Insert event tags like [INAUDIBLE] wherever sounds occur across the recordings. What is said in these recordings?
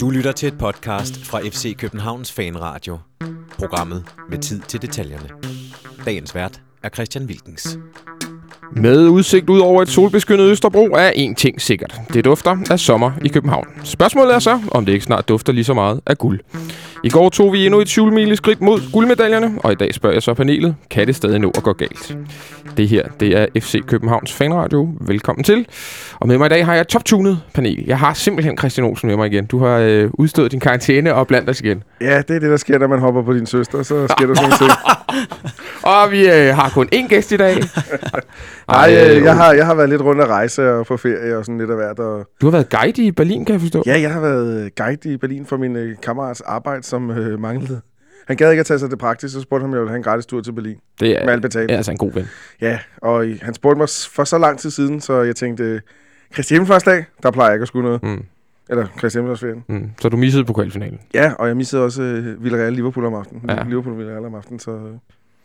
Du lytter til et podcast fra FC Københavns Fanradio. Programmet med tid til detaljerne. Dagens vært er Christian Wilkens. Med udsigt ud over et solbeskyndet Østerbro er en ting sikkert. Det dufter af sommer i København. Spørgsmålet er så, om det ikke snart dufter lige så meget af guld. I går tog vi endnu et 20 skridt mod guldmedaljerne, og i dag spørger jeg så panelet, kan det stadig nå at gå galt? Det her, det er FC Københavns Fanradio. Velkommen til. Og med mig i dag har jeg et top-tunet panel. Jeg har simpelthen Christian Olsen med mig igen. Du har øh, udstået din karantæne og blandt os igen. Ja, det er det, der sker, når man hopper på din søster. Så sker der sådan noget. [LAUGHS] og vi øh, har kun én gæst i dag. [LAUGHS] Nej, øh, jeg, har, jeg har været lidt rundt at rejse og på ferie og sådan lidt af hvert. Og... Du har været guide i Berlin, kan jeg forstå? Ja, jeg har været guide i Berlin for min øh, kammerats arbejde, som øh, manglede. Han gad ikke at tage sig det praktisk, så spurgte han, om jeg ville have en gratis tur til Berlin. Det er, med alt betalt. er altså en god ven. Ja, og han spurgte mig for så lang tid siden, så jeg tænkte, Kristi dag, der plejer jeg ikke at skulle noget. Mm. Eller Kristi Mm. Så du missede pokalfinalen? Ja, og jeg missede også uh, Villarreal Liverpool om aftenen. Ja. Liverpool Villarreal om aftenen, så...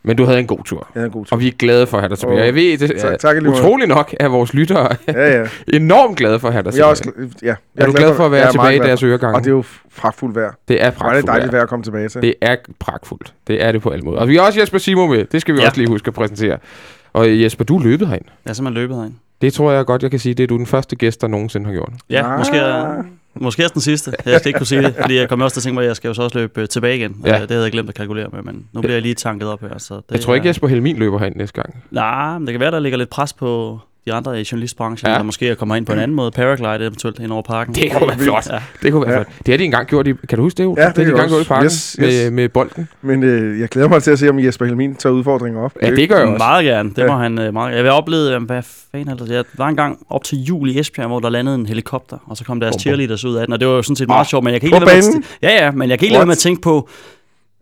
Men du havde en god tur. Jeg havde en god tur. Og vi er glade for at have dig tilbage. Og jeg ved, det er tak, utrolig nok at vores lyttere ja, ja. [LAUGHS] enormt glade for at have dig tilbage. Jeg er, også, ja, jeg er, er du glad for, for at være tilbage i deres øregange? Og det er jo pragtfuldt vejr. Det er pragtfuldt vejr. Det er dejligt vejr at komme tilbage til. Det er pragtfuldt. Det er det på alle måder. Og vi har også Jesper Simo med. Det skal vi ja. også lige huske at præsentere. Og Jesper, du er løbet herind. Jeg er simpelthen løbet herind. Det tror jeg godt, jeg kan sige. Det er du den første gæst, der nogensinde har gjort. Ja, ah. måske, måske også den sidste. Jeg skal ikke kunne sige det, fordi jeg kommer også til at tænke mig, at jeg skal jo så også løbe øh, tilbage igen. Ja. Det havde jeg glemt at kalkulere med, men nu bliver jeg lige tanket op her. Så det, jeg tror ikke, Jesper Helmin løber herind næste gang. Nej, men det kan være, der ligger lidt pres på de andre i journalistbranchen, ja. der måske kommer ind på en anden måde, paraglide eventuelt ind over parken. Det kunne være flot. Ja. Det kunne være ja. flot. Det har de engang gjort i, kan du huske det? Ja, det, det har de engang gjort i parken yes, yes. Med, med bolden. Men øh, jeg glæder mig til at se, om Jesper Helmin tager udfordringer op. Ja, det gør jeg også. Meget gerne. Det ja. må han øh, meget Jeg vil opleve, hvad fanden er det? Jeg var engang op til jul i Esbjerg, hvor der landede en helikopter, og så kom deres cheerleaders ud af den, og det var jo sådan set meget oh, sjovt, men jeg kan ikke lade med at, ja, ja, men jeg kan ikke lade med at tænke på,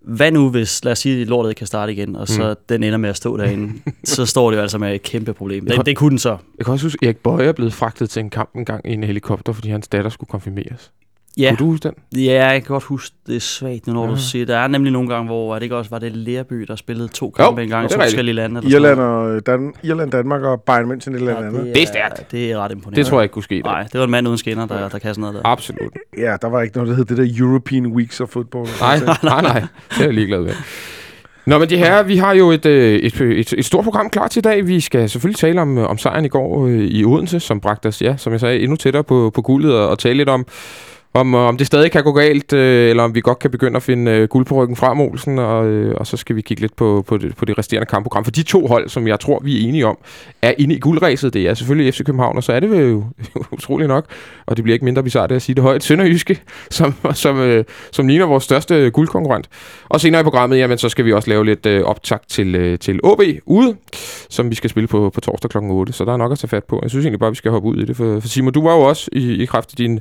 hvad nu hvis, lad os sige, at lortet ikke kan starte igen, og så mm. den ender med at stå derinde, så [LAUGHS] står det jo altså med et kæmpe problem. Det, det kunne den så. Jeg kan også huske, at Erik Bøje er blevet fragtet til en kamp en gang i en helikopter, fordi hans datter skulle konfirmeres. Ja. Kunne du huske den? Ja, jeg kan godt huske det er svagt, når ja. du siger. Der er nemlig nogle gange, hvor det ikke også var det Lerby, der spillede to kampe jo, en gang i to forskellige lande. Eller Irland, og Dan- Irland, Danmark og Bayern München et eller andet. Ja, det, er, det er stærkt. Det er ret imponerende. Det tror jeg ikke kunne ske. Nej, det var en mand uden skinner, der, der kan sådan noget der. Absolut. Ja, der var ikke noget, der hed det der European Weeks of Football. [LAUGHS] Nej, nej, nej, nej. Det er jeg ligeglad med. Nå, men de her, vi har jo et, øh, et, et, et stort program klar til i dag. Vi skal selvfølgelig tale om, om sejren i går øh, i Odense, som bragte os, ja, som jeg sagde, endnu tættere på, på guldet, og, og tale lidt om, om, øh, om det stadig kan gå galt, øh, eller om vi godt kan begynde at finde øh, guld på ryggen frem, Olsen, og, øh, og så skal vi kigge lidt på, på, det, på det resterende kampprogram. For de to hold, som jeg tror, vi er enige om, er inde i guldræset. Det er selvfølgelig FC København, og så er det jo [LAUGHS] utroligt nok, og det bliver ikke mindre bizarrt at sige det højt, Sønderjyske, [LAUGHS] som, som, øh, som ligner vores største guldkonkurrent. Og senere i programmet, jamen, så skal vi også lave lidt øh, optakt til, øh, til OB ude, som vi skal spille på, på torsdag kl. 8, så der er nok at tage fat på. Jeg synes egentlig bare, vi skal hoppe ud i det, for, for Simon, du var jo også i, i kraft af din,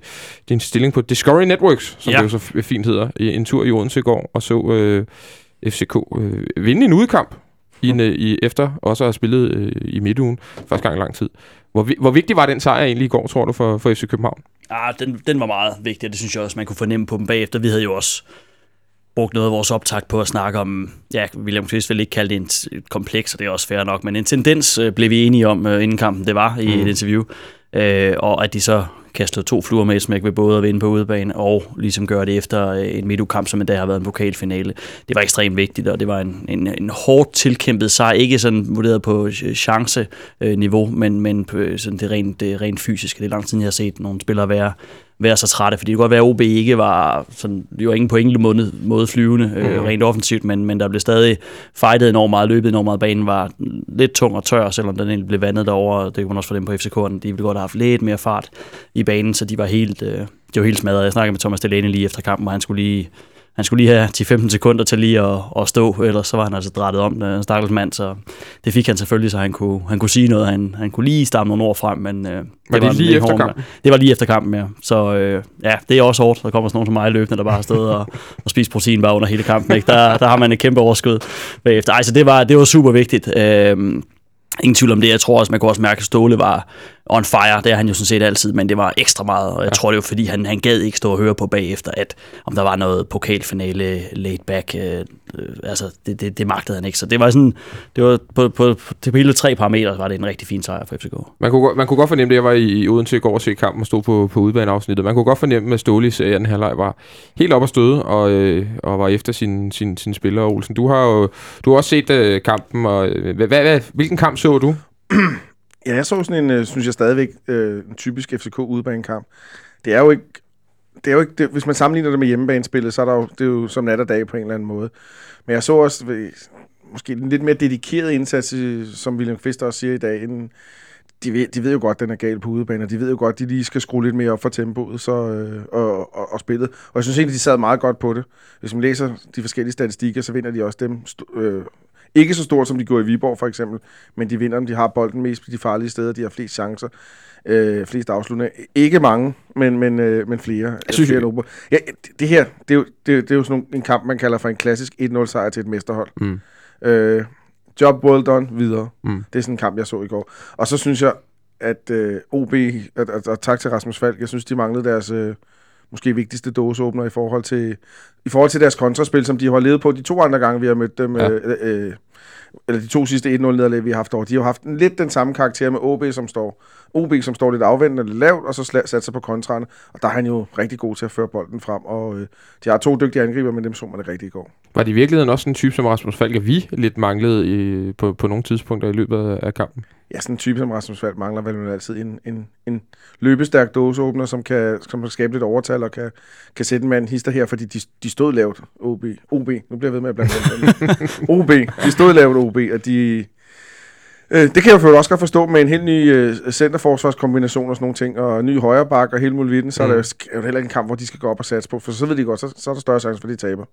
din stilling på Discovery Networks, som ja. det jo så fint hedder, i en tur i Odense i går, og så øh, FCK øh, vinde en udkamp i, en, øh, i, efter også at have spillet øh, i midtugen første gang i lang tid. Hvor, hvor vigtig var den sejr egentlig i går, tror du, for, for FC København? Ah, den, den var meget vigtig, og det synes jeg også, man kunne fornemme på dem bagefter. Vi havde jo også brugt noget af vores optag på at snakke om, ja, William Kvist vil ikke kalde det et kompleks, og det er også fair nok, men en tendens øh, blev vi enige om øh, inden kampen, det var i mm. et interview, øh, og at de så kastet to fluer med et smæk ved både at vinde på udebane og ligesom gøre det efter øh, en midtukamp, som endda har været en pokalfinale. Det var ekstremt vigtigt, og det var en, en, en hårdt tilkæmpet sejr. Ikke sådan vurderet på øh, chance-niveau, men, men på sådan det, rent, det rent fysiske. Det er lang tid, jeg har set nogle spillere være være så trætte, fordi det kunne godt være, at OB ikke var, sådan, det var ingen på enkelt måde, måde flyvende, øh, mhm. rent offensivt, men, men der blev stadig fightet enormt meget, løbet enormt meget, banen var lidt tung og tør, selvom den egentlig blev vandet derovre, det kunne man også for dem på FCK'erne, de ville godt have haft lidt mere fart i banen, så de var helt, øh, de var helt smadret. Jeg snakkede med Thomas Delaney lige efter kampen, og han skulle lige han skulle lige have 10-15 sekunder til lige at, at stå, ellers så var han altså drættet om, den stakkels mand, så det fik han selvfølgelig, så han kunne, han kunne sige noget, han, han kunne lige stamme nogle ord frem, men øh, det var, det var lige efter kampen? Det var lige efter kampen, ja. Så øh, ja, det er også hårdt, der kommer sådan nogen som mig løbende, der bare har stået og, og spist protein bare under hele kampen, ikke? Der, der har man et kæmpe overskud bagefter. Ej, så det var, det var super vigtigt. Øh, ingen tvivl om det. Jeg tror også, man kunne også mærke, at Ståle var, on fire, det er han jo sådan set altid, men det var ekstra meget, og jeg ja. tror det var fordi, han, han gad ikke stå og høre på bagefter, at om der var noget pokalfinale laid back, øh, øh, altså det, det, det magtede han ikke, så det var sådan, det var på, på, på, på hele tre parametre, var det en rigtig fin sejr for FCK. Man kunne, man kunne godt fornemme det, jeg var i, Odense i går og se kampen og stod på, på udbaneafsnittet, man kunne godt fornemme, at Ståle i serien halvleg var helt op at støde, og, øh, og var efter sin, sin, sin spiller, Olsen. Du har jo du har også set øh, kampen, og øh, hvad, hvad, hvilken kamp så du? [CLEARS THROAT] Ja, jeg så sådan en, øh, synes jeg stadigvæk, øh, en typisk FCK udebanekamp. Det er jo ikke, det er jo ikke det, hvis man sammenligner det med hjemmebanespillet, så er der jo, det er jo som nat og dag på en eller anden måde. Men jeg så også øh, måske en lidt mere dedikeret indsats, øh, som William Kvist også siger i dag, inden, de ved, de ved jo godt, at den er gal på udebane, og de ved jo godt, at de lige skal skrue lidt mere op for tempoet så, øh, og, og, og spillet. Og jeg synes egentlig, de sad meget godt på det. Hvis man læser de forskellige statistikker, så vinder de også dem øh, ikke så stort, som de gjorde i Viborg for eksempel, men de vinder, om de har bolden mest på de farlige steder, de har flest chancer, øh, flest afslutninger. Ikke mange, men, men, øh, men flere. Jeg synes, flere jeg... ja, det her, det er jo, det, det er jo sådan en kamp, man kalder for en klassisk 1-0 sejr til et mesterhold. Mm. Øh, job well done, videre. Mm. Det er sådan en kamp, jeg så i går. Og så synes jeg, at øh, OB, at, at, at, tak til Rasmus Falk, jeg synes, de manglede deres... Øh, måske vigtigste dåseåbner i forhold til, i forhold til deres kontraspil, som de har levet på de to andre gange, vi har mødt dem. Ja. Øh, øh, eller de to sidste 1-0 nederlag, vi har haft over. De har haft lidt den samme karakter med OB, som står, OB, som står lidt afvendende, lidt lavt, og så satser sig på kontrarne. Og der er han jo rigtig god til at føre bolden frem, og øh, de har to dygtige angriber, men dem så man det rigtigt i går. Var det i virkeligheden også en type som Rasmus Falk, vi lidt manglede i, på, på nogle tidspunkter i løbet af kampen? ja, sådan en type som Rasmus Falk mangler vel altid en, en, en løbestærk dåseåbner, som kan, som kan skabe lidt overtal og kan, kan sætte en mand hister her, fordi de, de stod lavt, OB. OB, nu bliver jeg ved med at blande [LAUGHS] OB, de stod lavt, OB, og de... Øh, det kan jeg jo også godt forstå med en helt ny øh, centerforsvarskombination og sådan nogle ting, og en ny højre bak og hele muligheden, så mm. er det jo heller ikke en kamp, hvor de skal gå op og satse på, for så ved de godt, så, så er der større chance for, at de taber.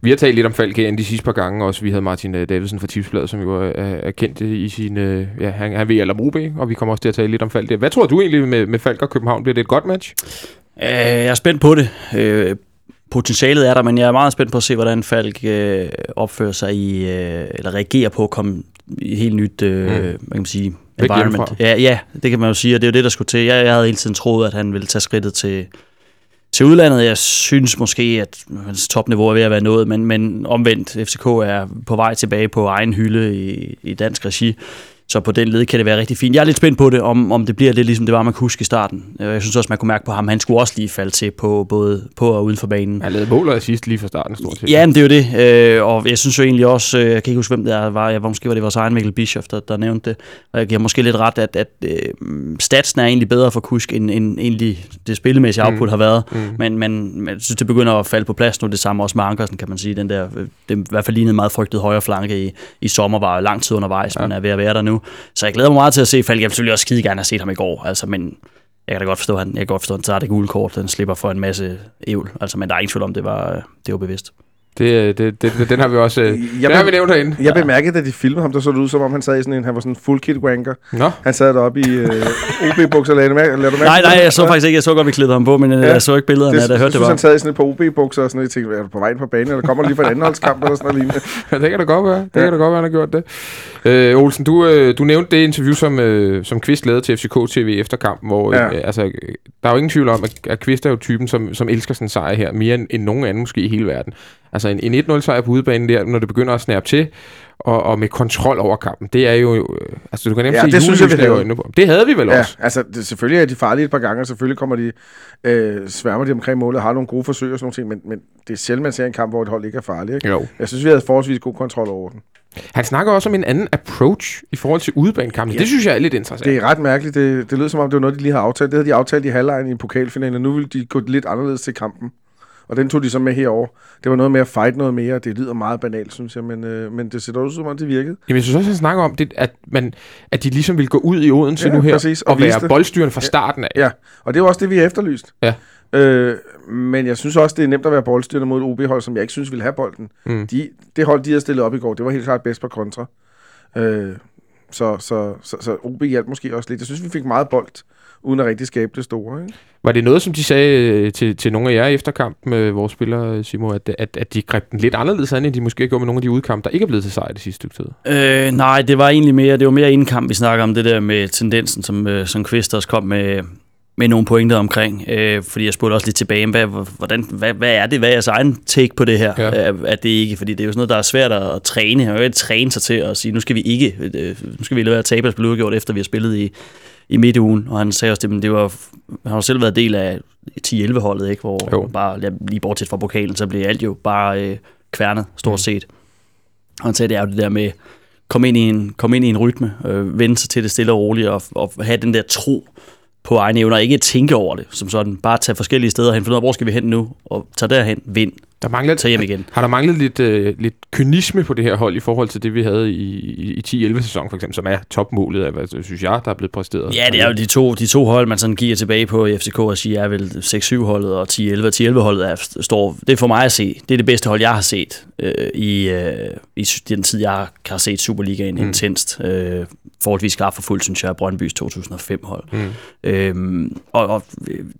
Vi har talt lidt om Falk de sidste par gange også. Vi havde Martin øh, Davidsen fra Tipsbladet, som jo er, er kendt i sin... Øh, ja, han, han ved om OB, og vi kommer også til at tale lidt om Falk. Hvad tror du egentlig med, med Falk og København? Bliver det et godt match? Øh, jeg er spændt på det. Øh, potentialet er der, men jeg er meget spændt på at se, hvordan Falk øh, opfører sig i, øh, eller reagerer på at komme i et helt nyt, øh, mm. hvad kan man sige, environment. Ja, ja, det kan man jo sige, og det er jo det, der skulle til. Jeg, jeg havde hele tiden troet, at han ville tage skridtet til, til udlandet. Jeg synes måske, at hans topniveau er ved at være nået, men, men omvendt, FCK er på vej tilbage på egen hylde i, i dansk regi. Så på den led kan det være rigtig fint. Jeg er lidt spændt på det, om, om det bliver lidt ligesom det var, man kunne huske i starten. Jeg synes også, man kunne mærke på ham, han skulle også lige falde til på både på og uden for banen. Han lavede mål og sidst lige fra starten, stort set. Ja, men det er jo det. Øh, og jeg synes jo egentlig også, øh, jeg kan ikke huske, hvem der var, jeg var måske var det vores egen Mikkel Bischoff, der, der nævnte det. Og jeg giver måske lidt ret, at, at øh, statsen er egentlig bedre for Kusk, end, end egentlig det spillemæssige output mm. har været. Mm. Men, men jeg synes, det begynder at falde på plads nu. Det samme også med Ankersen, kan man sige. Den der, det i hvert fald lignede meget frygtet højre flanke i, i sommer, var lang tid undervejs, ja. men er ved at være der nu. Så jeg glæder mig meget til at se Falk. Jeg vil selvfølgelig også skide gerne have set ham i går, altså, men jeg kan da godt forstå, at han, jeg kan godt forstå, at han tager det gule kort, den slipper for en masse ævl. Altså, men der er ingen tvivl om, det var, det var bevidst. Det, det, det, den har vi også jeg den har vi nævnt herinde. Jeg bemærkede, at de filmede ham, der så det ud, som om han sad i sådan en, han var sådan en full kit wanker. Nå. Han sad deroppe i uh, OB-bukser. Lad du mærke? Nej, nej, jeg så faktisk ikke. Jeg så godt, vi klippede ham på, men ja. jeg så ikke billederne af det. Jeg hørte det bare. han sad i sådan et par OB-bukser og sådan noget. Jeg tænkte, er du på vej på banen, eller kommer lige fra en andenholdskamp eller sådan noget lignende? [LAUGHS] ja, det kan da godt være. Det ja. kan da godt være, han har gjort det. Øh, Olsen, du, øh, du nævnte det interview, som, øh, som Kvist lavede til FCK TV efter kampen, hvor ja. øh, altså, der er jo ingen tvivl om, at, at Kvist er jo typen, som, som elsker sådan en sejr her, mere end, end nogen anden måske i hele verden. Altså en, en 1-0 sejr på udebanen der, når det begynder at snappe til, og, og med kontrol over kampen. Det er jo... Øh, altså, du kan nemt ja, se det synes jeg, vi havde. På. Det havde vi vel ja, også. altså, det, selvfølgelig er de farlige et par gange, og selvfølgelig kommer de, øh, sværmer de omkring målet og har nogle gode forsøg og sådan noget, men, men det er sjældent, man ser en kamp, hvor et hold ikke er farligt. Ikke? Jo. Jeg synes, vi havde forholdsvis god kontrol over den. Han snakker også om en anden approach i forhold til udebanekampen. Ja. Det synes jeg er lidt interessant. Det er ret mærkeligt. Det, det lyder som om, det var noget, de lige har aftalt. Det havde de aftalt i halvlejen i pokalfinalen, og nu vil de gå lidt anderledes til kampen. Og den tog de så med herover. Det var noget med at fight noget mere. Det lyder meget banalt, synes jeg, men, øh, men det ser ud som om, det virkede. Jamen, jeg synes også, at han snakker om, det, at, man, at de ligesom vil gå ud i Odense ja, nu her præcis, og, og være boldstyrende fra starten af. Ja, og det er også det, vi har efterlyst. Ja. Øh, men jeg synes også, det er nemt at være boldstyrende mod et OB-hold, som jeg ikke synes ville have bolden. Mm. De, det hold, de havde stillet op i går, det var helt klart bedst på kontra. Øh, så, så, så, så OB hjalp måske også lidt. Jeg synes, vi fik meget bold, uden at rigtig skabe det store. Ikke? Var det noget, som de sagde øh, til, til nogle af jer efter kamp med vores spillere, Simo, at, at, at de greb den lidt anderledes an, end de måske gjorde med nogle af de udkampe, der ikke er blevet til sejr det sidste stykke tid? Øh, nej, det var egentlig mere, det var mere inden kamp, vi snakker om det der med tendensen, som, øh, som Kvist også kom med, med nogle pointer omkring. Øh, fordi jeg spurgte også lidt tilbage, hvad, hvordan, hvad, hvad er det, hvad er jeres egen take på det her? Ja. Ja. At det ikke, fordi det er jo sådan noget, der er svært at træne. Man kan jo ikke træne sig til at sige, nu skal vi ikke, øh, nu skal vi lade være tabe os gjort efter vi har spillet i, i midtugen. Og han sagde også, det, det var, han har selv været del af 10-11 holdet, ikke? hvor Jo. bare lige bortset fra pokalen, så blev alt jo bare øh, kværnet, stort set. Og han sagde, det er jo det der med, komme ind i en, komme ind i en rytme, øh, vende sig til det stille og roligt, og, og have den der tro på egne evner, ikke tænke over det, som sådan, bare tage forskellige steder hen, finde ud af, hvor skal vi hen nu, og tage derhen, vind, der mangler, tage hjem igen. har der manglet lidt, øh, lidt kynisme på det her hold i forhold til det, vi havde i, i, i 10-11 sæson for eksempel, som er topmålet af, hvad synes jeg, der er blevet præsteret? Ja, det er jo de to, de to hold, man sådan giver tilbage på i FCK og siger, er vel 6-7 holdet og 10-11. 10-11 holdet er, står, det er for mig at se, det er det bedste hold, jeg har set øh, i, øh, i den tid, jeg har set Superligaen mm. intenst. Øh, forholdsvis skarpt for fuldt, synes jeg, Brøndbys 2005-hold. Mm. Øhm, og og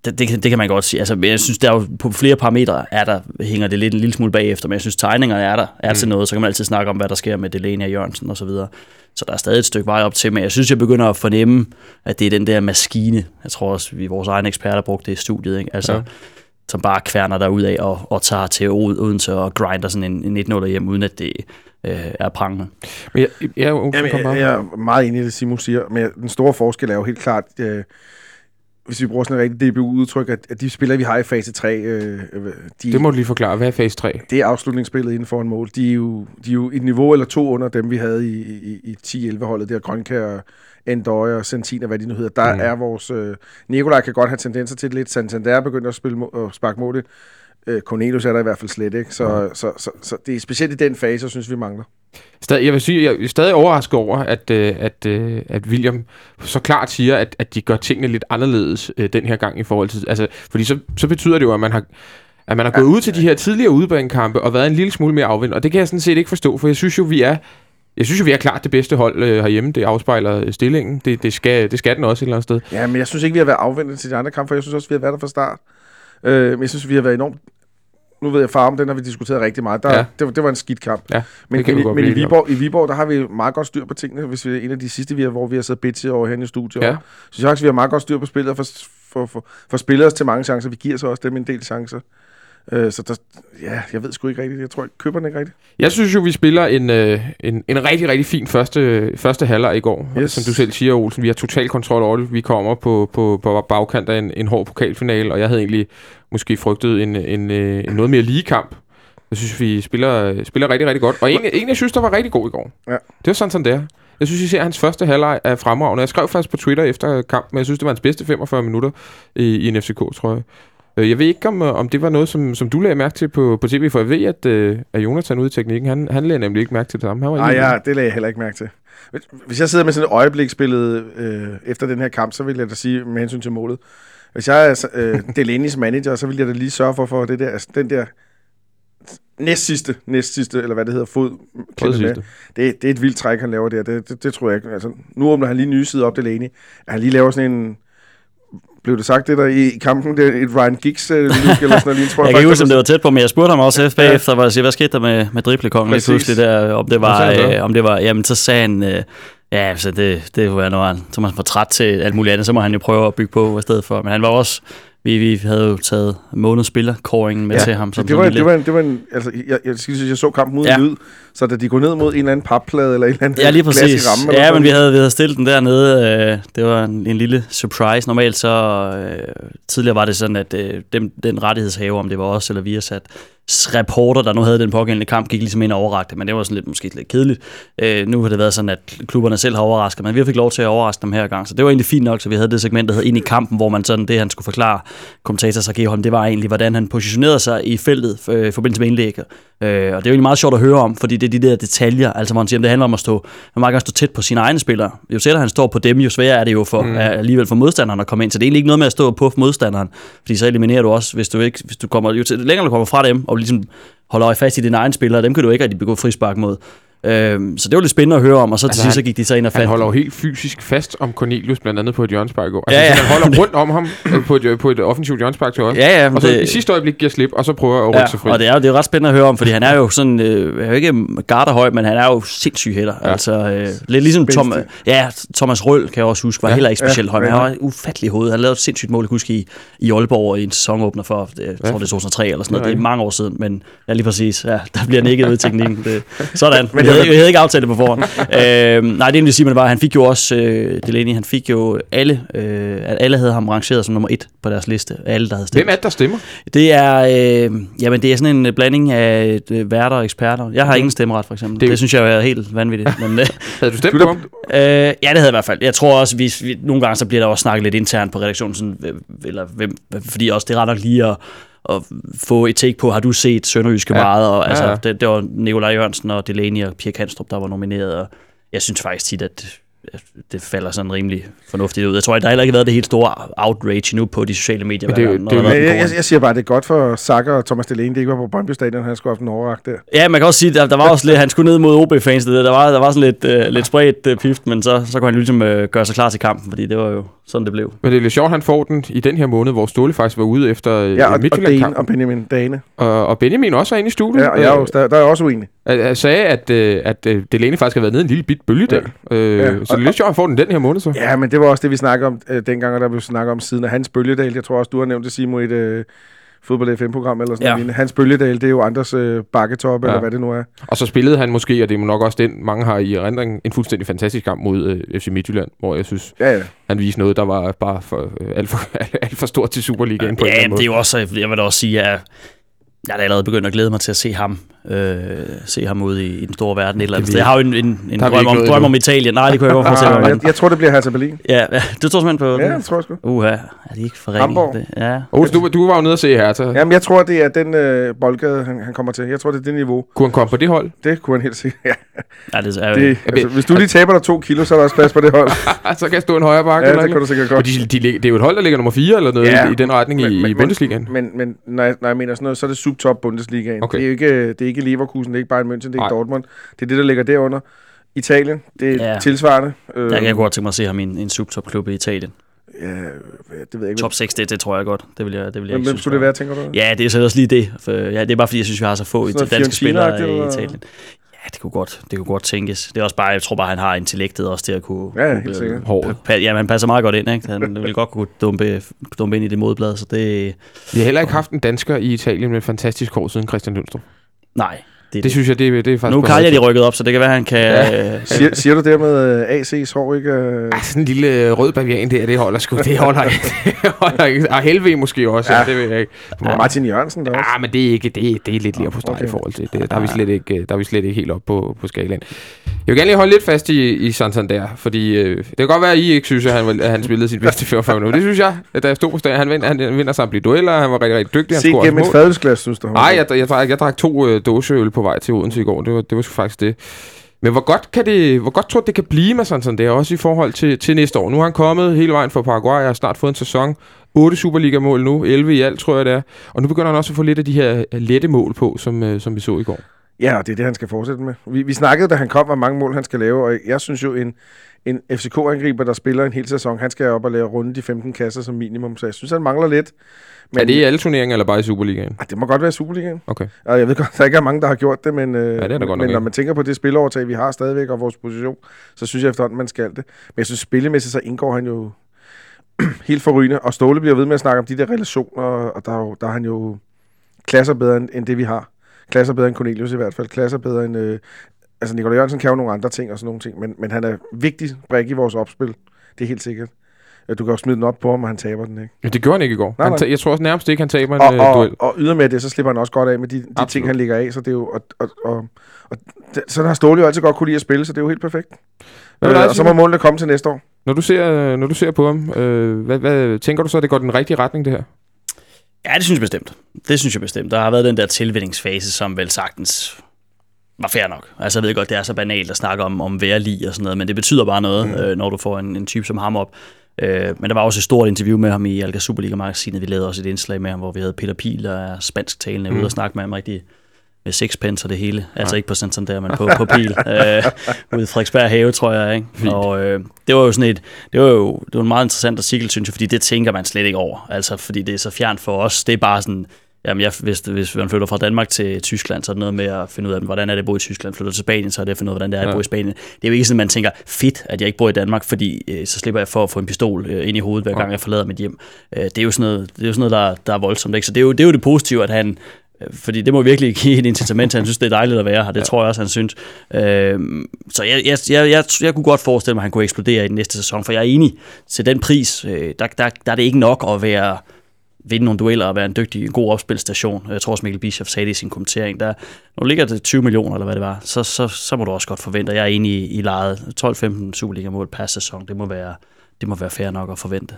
det, det, kan- det kan man godt sige. Altså, jeg synes, der er jo på flere parametre er der, hænger det lidt en lille smule bagefter, men jeg synes, tegningerne er der, er mm. til noget. Så kan man altid snakke om, hvad der sker med Delaney og Jørgensen og så videre. Så der er stadig et stykke vej op til, men jeg synes, jeg begynder at fornemme, at det er den der maskine. Jeg tror også, vi vores egne eksperter brugte det i studiet. Ikke? Altså, Ja. som bare kværner der ud af og, og tager til Od- Odense og grinder sådan en, en 1-0 hjem, uden at det øh, er prangende. Men jeg, jeg, Olsen, Jamen, jeg, jeg er meget enig i det, Simon siger, men den store forskel er jo helt klart, øh, hvis vi bruger sådan et rigtigt DBU-udtryk, at, at de spillere, vi har i fase 3, øh, øh, de, Det må du lige forklare. Hvad er fase 3? det er afslutningsspillet inden for en mål. De er, jo, de er jo et niveau eller to under dem, vi havde i, i, i 10-11-holdet. Der Grønkær, og Endøje og Santin og hvad de nu hedder. Der Mm. er vores... Øh, Nikolaj kan godt have tendenser til det lidt. Santander er begyndt at spille og sparke mål. Øh, Cornelius er der i hvert fald slet ikke. Så, Mm. så, så, så, det er specielt i den fase, jeg synes vi mangler. Stadig, jeg vil sige, jeg er stadig overrasket over, at, øh, at, øh, at William så klart siger, at, at de gør tingene lidt anderledes øh, den her gang i forhold til... Altså, fordi så, så betyder det jo, at man har, at man har gået ud til de her tidligere udebanekampe og været en lille smule mere afvendt. Og det kan jeg sådan set ikke forstå, for jeg synes jo, vi er... Jeg synes jo, vi er klart det bedste hold øh, herhjemme. Det afspejler stillingen. Det, det, skal, det skal den også et eller andet sted. Ja, men jeg synes ikke, vi har været afventet til de andre kampe, for jeg synes også, vi har været der fra start. Øh, men jeg synes, vi har været enormt... Nu ved jeg, farm, den har vi diskuteret rigtig meget. Der, Ja. det, var- det var en skidt kamp. Ja, Men, i- men i. Viborg, i Viborg, der har vi meget godt styr på tingene, hvis vi er en af de sidste, vi har, hvor vi har siddet bitchy over hen i studiet. Ja. Så jeg synes faktisk, vi har meget godt styr på spillet, og for, for, for, for spiller os til mange chancer. Vi giver så også dem en del chancer. Øh, så der, ja, jeg ved sgu ikke rigtigt. Jeg tror, jeg køber den ikke rigtigt. Jeg synes jo, vi spiller en, øh, en, en rigtig, rigtig fin første, første halvleg i går. Yes. Som du selv siger, Olsen. Vi har total kontrol over det. Vi kommer på, på, på bagkant af en, en hård pokalfinale, og jeg havde egentlig måske frygtet en, en, øh, en noget mere lige kamp. Jeg synes, vi spiller, spiller rigtig, rigtig godt. Og en, en, jeg synes, der var rigtig god i går. Ja. Det var sådan, sådan der. Jeg synes, I ser, at hans første halvleg er fremragende. Jeg skrev faktisk på Twitter efter kampen, men jeg synes, det var hans bedste 45 minutter i, i en FCK, tror jeg. Øh, Jeg ved ikke, om, øh, om det var noget, som, som du lagde mærke til på, på tv, for jeg ved, at, øh, at Jonathan ude i teknikken, han, han lagde nemlig ikke mærke til det samme. Nej, ja, det lagde jeg heller ikke mærke til. Hvis- jeg sidder med sådan et øjebliksbillede øh, efter den her kamp, så vil jeg da sige med hensyn til målet. Hvis jeg er øh, [LAUGHS] Delaney's manager, så vil jeg da lige sørge for, for det der, altså, den der næst sidste, næst sidste, eller hvad det hedder, fod. Med. Det, det er et vildt træk, han laver der. Det, det, det tror jeg ikke. Altså, nu åbner han lige nye side op, Delaney. Han lige laver sådan en... Blev det sagt det der i kampen? Det er et Ryan Giggs øh, eller sådan noget. lige, tror [LAUGHS] Jeg kan ikke huske, om det var tæt på, men jeg spurgte ham også efter bagefter, hvor jeg siger, hvad skete der med, med driblekongen lige pludselig der, om det var, så? øh, om det var, jamen så sagde han, øh, ja, altså det, det var noget, så man for træt til alt muligt andet, så må han jo prøve at bygge på i stedet for, men han var også, vi, vi havde jo taget månedens spiller-kåringen med Ja, til ham. Som det, var, en det, var en, det var en, altså, jeg, jeg, skal sige, jeg så kampen uden Ja. lyd, så da de går ned mod en eller anden papplade, eller en eller anden Ja, lige præcis. eller Ja, men vi havde, vi havde stillet den dernede. Øh, det var en, en lille surprise. Normalt så... Øh, tidligere var det sådan, at øh, dem, den rettighedshaver, om det var os eller vi har sat reporter, der nu havde den pågældende kamp, gik ligesom ind og overrakte, men det var sådan lidt, måske lidt kedeligt. Øh, nu har det været sådan, at klubberne selv har overrasket, men vi fik lov til at overraske dem her gang, så det var egentlig fint nok, så vi havde det segment, der hed ind i kampen, hvor man sådan, det han skulle forklare kommentator Sergej Holm, det var egentlig, hvordan han positionerede sig i feltet øh, i forbindelse med indlægget. Øh, og det er jo egentlig meget sjovt at høre om, fordi det er de der detaljer, altså hvor han siger, det handler om at stå, man må gerne stå tæt på sine egne spillere. Jo tættere han står på dem, jo sværere er det jo for, mm. alligevel for modstanderen at komme ind. Så det er egentlig ikke noget med at stå på modstanderen, fordi så eliminerer du også, hvis du ikke, hvis du kommer, jo længere du kommer fra dem, og ligesom holder øje fast i dine egne spillere, dem kan du ikke rigtig begå frispark mod. Øhm, så det var lidt spændende at høre om, og så til Altså, sidst så han- gik de så ind og Han fandt holder jo helt fysisk fast om Cornelius, blandt andet på et hjørnspark i går. Altså, Ja, ja, ja. ja. han holder [LAUGHS] rundt om ham øh, på et, på et offensivt hjørnspark til os. Ja, ja, og så det- i sidste øjeblik giver slip, og så prøver at rykke sig fri. Ja, og det er jo det er jo ret spændende at høre om, fordi han er jo sådan, øh, er jo ikke garderhøj, men han er jo sindssyg hætter. Ja. Ja. Altså, øh, lidt ligesom Tom, ja, Thomas Røll kan jeg også huske, var ja. Ja. heller ikke specielt Ja, høj, men ja. han var et ufatteligt hoved. Han lavede et sindssygt mål, jeg huske, i, i Aalborg i en sæsonåbner for, jeg tror Ja. det er 2003 eller sådan noget. Det er Det er mange år siden, men ja, lige præcis. Ja, der bliver nikket ud i teknikken. Det, sådan. Men havde, jeg havde ikke [LAUGHS] aftalt det på forhånd. øh, nej, det vil sige, var, at han fik jo også, øh, Delaney, han fik jo alle, øh, at alle havde ham rangeret som nummer et på deres liste. Alle, der havde stemt. Hvem er det, der stemmer? Det er, øh, jamen det er sådan en øh, blanding af øh, værter og eksperter. Jeg har ingen stemmeret, for eksempel. Det Det, synes jeg er helt vanvittigt. [LAUGHS] Men, øh, Havde du stemt på ham? øh, ja, det havde jeg i hvert fald. Jeg tror også, vi, vi, nogle gange så bliver der også snakket lidt internt på redaktionen, sådan, øh, eller, hvem, fordi også det er ret nok lige at, at få et take på, har du set Sønderjyske Ja. ja. meget? Og, Ja, altså, ja. Det, det var Nikolaj Jørgensen og Delaney og Pia Kanstrup, der var nomineret. Og jeg synes faktisk tit, at det falder sådan rimelig fornuftigt ud. Jeg tror, der har heller ikke været det helt store outrage nu på de sociale medier. Men det er gang, det der været jeg, jeg, siger bare, at det er godt for Sakker og Thomas Delaney, det ikke var på Brøndby Stadion, han skulle have haft en overragt der. Ja, man kan også sige, at der var også lidt, han skulle ned mod OB-fans, det der, der var, der var sådan lidt, øh, lidt spredt øh, pift, men så, så kunne han ligesom øh, gøre sig klar til kampen, fordi det var jo sådan, det blev. Men det er lidt sjovt, han får den i den her måned, hvor Ståle faktisk var ude efter Ja, ja, og, og Dane og Benjamin Dane. Og, og Benjamin også er inde i studiet. Ja, og jeg er jo, der, der er også uenig. Jeg, jeg sagde, at, øh, at øh, Delaney faktisk har været nede i en lille bit bølgedal. Ja. Øh, Ja, Så det er lidt sjovt, at han får den den her måned så. Ja, men det var også det, vi snakkede om øh, dengang, og der blev snakket om siden af Hans Bølgedal. Jeg tror også, du har nævnt det, Simo, i et øh, fodbold FM-program eller sådan Ja. noget. Hans Bølgedal, det er jo andres øh, bakketop, ja. eller Ja. hvad det nu er. Og så spillede han måske, og det er nok også den, mange har i erindring, en fuldstændig fantastisk kamp mod øh, FC Midtjylland, hvor jeg synes, Ja, ja. han viste noget, der var bare for, øh, alt, for, [LAUGHS] alt for stort til Superligaen på en eller Ja, anden det er måde. jo også, jeg vil da også sige, at jeg er allerede begyndt at glæde mig til at se ham, øh, se ham ude i, i den store verden et eller andet Det sted. Jeg har jo en, en, en drøm, om, drøm om Italien. Nej, det kunne jeg godt forestille Ah, mig. jeg, jeg tror, det bliver Hertha Berlin. Ja, ja, du tror simpelthen på Ja, det? det tror jeg sgu. Uha, er de ikke for? Hamburg. Det, ja. Ole, du, du var jo nede og se her, så Jamen, jeg tror, det er den øh, boldgade, han, han kommer til. Jeg tror, det er det niveau. kunne han komme på det hold? Det kunne han helt sikkert. Ja, ja, det er jo... det, altså, hvis du lige taber dig to kilo, så er der også plads på det hold. så kan jeg stå en højere bakke. Ja, eller det kan du sikkert godt. de, de, det er jo et hold, der ligger nummer 4 eller noget Ja, i, i den retning men- i, men- i Bundesligaen. Men, men når, jeg, når jeg mener sådan noget, så er det subtop Bundesligaen. Okay. Det, er jo ikke, det er ikke Leverkusen, det er ikke Bayern München, det er ikke Dortmund. Det er det, der ligger derunder. Italien, det er Ja. ja. tilsvarende. Øh, Jeg kan godt tænke mig at se ham i en, en subtop-klub i Italien. Ja, det ved jeg ikke. Top 6, det, det tror jeg godt. Det vil jeg, det vil jeg Hvem, ikke hvem synes skulle det være, tænker du? Ja, det er så også lige det. For, ja, det er bare fordi, jeg synes, vi har så få Sådan danske spillere i? Italien. Ja, det kunne godt, det kunne godt tænkes. Det er også bare, jeg tror bare, han har intellektet også til at kunne... Ja, helt sikkert. Håret. Pa- ja, man passer meget godt ind, ikke? Han vil godt kunne dumpe, dumpe ind i det modblad, så det... Vi har heller ikke haft en dansker i Italien med et fantastisk hår siden Christian Lønstrup. Nej, det Det synes jeg, det, er- det er faktisk... Nu er Karl, høje de rykket op, så det kan være, han kan... Ja. Øh, Siger, siger du dermed uh, AC's hår, ikke? Ej, sådan en lille øh, rød bavian der, det holder sgu. Det holder ikke. [LAUGHS] Det holder ikke. Og helvede måske også, ja. Ja. det ved jeg ikke. ja. Martin Jørgensen der også. Ja, men det er, ikke, det, er, det er lidt lige på streg okay. I forhold til det. Der er, vi slet ikke, øh, der er vi slet ikke helt op på, på skalaen. Jeg vil gerne lige holde lidt fast i, i Santander, fordi øh, det kan godt være, at I ikke synes, at han, at han spillede sin bedste 45 minutter. Det synes jeg, at da jeg stod på stadion. Han, vinder, han vinder samtlige dueller, han var rigtig, rigtig dygtig. Han Se scorede gennem et fadelsglas, synes du? Nej, jeg, jeg, drak, jeg drak to øh, dåseøl på vej til Odense i går. Det var, det var sgu faktisk det. Men hvor godt, kan det, hvor godt tror du, det kan blive med sådan, sådan der, også i forhold til, til næste år? Nu har han kommet hele vejen fra Paraguay, og har snart fået en sæson. 8 Superliga-mål nu, 11 i alt, tror jeg det er. Og nu begynder han også at få lidt af de her øh, lette mål på, som, øh, som vi så i går. Ja, og det er det, han skal fortsætte med. Vi, vi snakkede, da han kom, hvor mange mål han skal lave, og jeg synes jo, en, en FCK-angriber, der spiller en hel sæson, han skal op og lave runde de 15 kasser som minimum, så jeg synes, han mangler lidt. Men, er det i alle turneringer, eller bare i Superligaen? Ah, det må godt være Superligaen. Okay. Og jeg ved godt, [LAUGHS] der ikke er mange, der har gjort det, men, øh, der godt nok men når man tænker på det spilovertag, vi har stadigvæk, og vores position, så synes jeg efterhånden, man skal det. Men jeg synes, spillemæssigt, så indgår han jo [CLEARS THROAT] helt forrygende, og Ståle bliver ved med at snakke om de der relationer, og der er, der er han jo klasser bedre end, end det, vi har. Klasser bedre end Cornelius i hvert fald. Klasser bedre end... Øh, altså, Nikolaj Jørgensen kan jo nogle andre ting og sådan nogle ting, men, men han er vigtig brik i vores opspil. Det er helt sikkert. Øh, Du kan jo smide den op på ham, og han taber den, ikke? Ja, det gjorde han ikke i går. Nej, Han nej. jeg tror også nærmest ikke, han taber en Og, øh, og, duel. og ydermere det, så slipper han også godt af med de, de Absolut. ting, han ligger af. Så det er jo... Og, og, og, og det, sådan har Ståle jo altid godt kunne lide at spille, så det er jo helt perfekt. Hvad med Øh, og så må målene komme til næste år. Når du ser, når du ser på ham, øh, hvad, hvad, tænker du så, at det går den rigtige retning, det her? Ja, det synes jeg bestemt. Det synes jeg bestemt. Der har været den der tilvændingsfase, som vel sagtens var fair nok. Altså jeg ved godt, det er så banalt at snakke om, om værlig og sådan noget, men det betyder bare noget, mm. øh, når du får en, en type som ham op. Øh, men der var også et stort interview med ham i Alga Superliga-magasinet. Vi lavede også et indslag med ham, hvor vi havde Peter Pil, der er spansk talende, mm. ude og snakke med ham rigtig med sixpence og det hele. Altså ikke på Santander, men på, på pil. [LAUGHS] øh, ude i Frederiksberg Have, tror jeg. Ikke? Fint. Og øh, det var jo sådan et, det var jo det var en meget interessant artikel, synes jeg, fordi det tænker man slet ikke over. Altså, fordi det er så fjernt for os. Det er bare sådan, Jamen, jeg, hvis, hvis man flytter fra Danmark til Tyskland, så er det noget med at finde ud af, hvordan er det at bo i Tyskland. Flytter til Spanien, så er det at finde ud af, hvordan det er at Ja. bo i Spanien. Det er jo ikke sådan, at man tænker, fedt, at jeg ikke bor i Danmark, fordi øh, så slipper jeg for at få en pistol øh, ind i hovedet, hver Ja. gang jeg forlader mit hjem. Øh, det er jo sådan noget, det er jo sådan noget der, der er voldsomt. Ikke? Så det er, jo, det er jo det positive, at han, fordi det må virkelig [LAUGHS] give et incitament til, at han synes, det er dejligt at være her. Det ja. tror jeg også, han synes. Øh, så jeg, jeg, jeg, jeg, jeg kunne godt forestille mig, at han kunne eksplodere i den næste sæson, for jeg er enig til den pris. Øh, der, der, der er det ikke nok at være vinde nogle dueller og være en dygtig, en god opspilstation. Jeg tror også, Mikkel Bischoff sagde det i sin kommentering. Der, når du ligger til 20 millioner, eller hvad det var, så, så, så må du også godt forvente, jeg er enig i, i lejet 12-15 Superliga-mål per sæson. Det må være, det må være fair nok at forvente.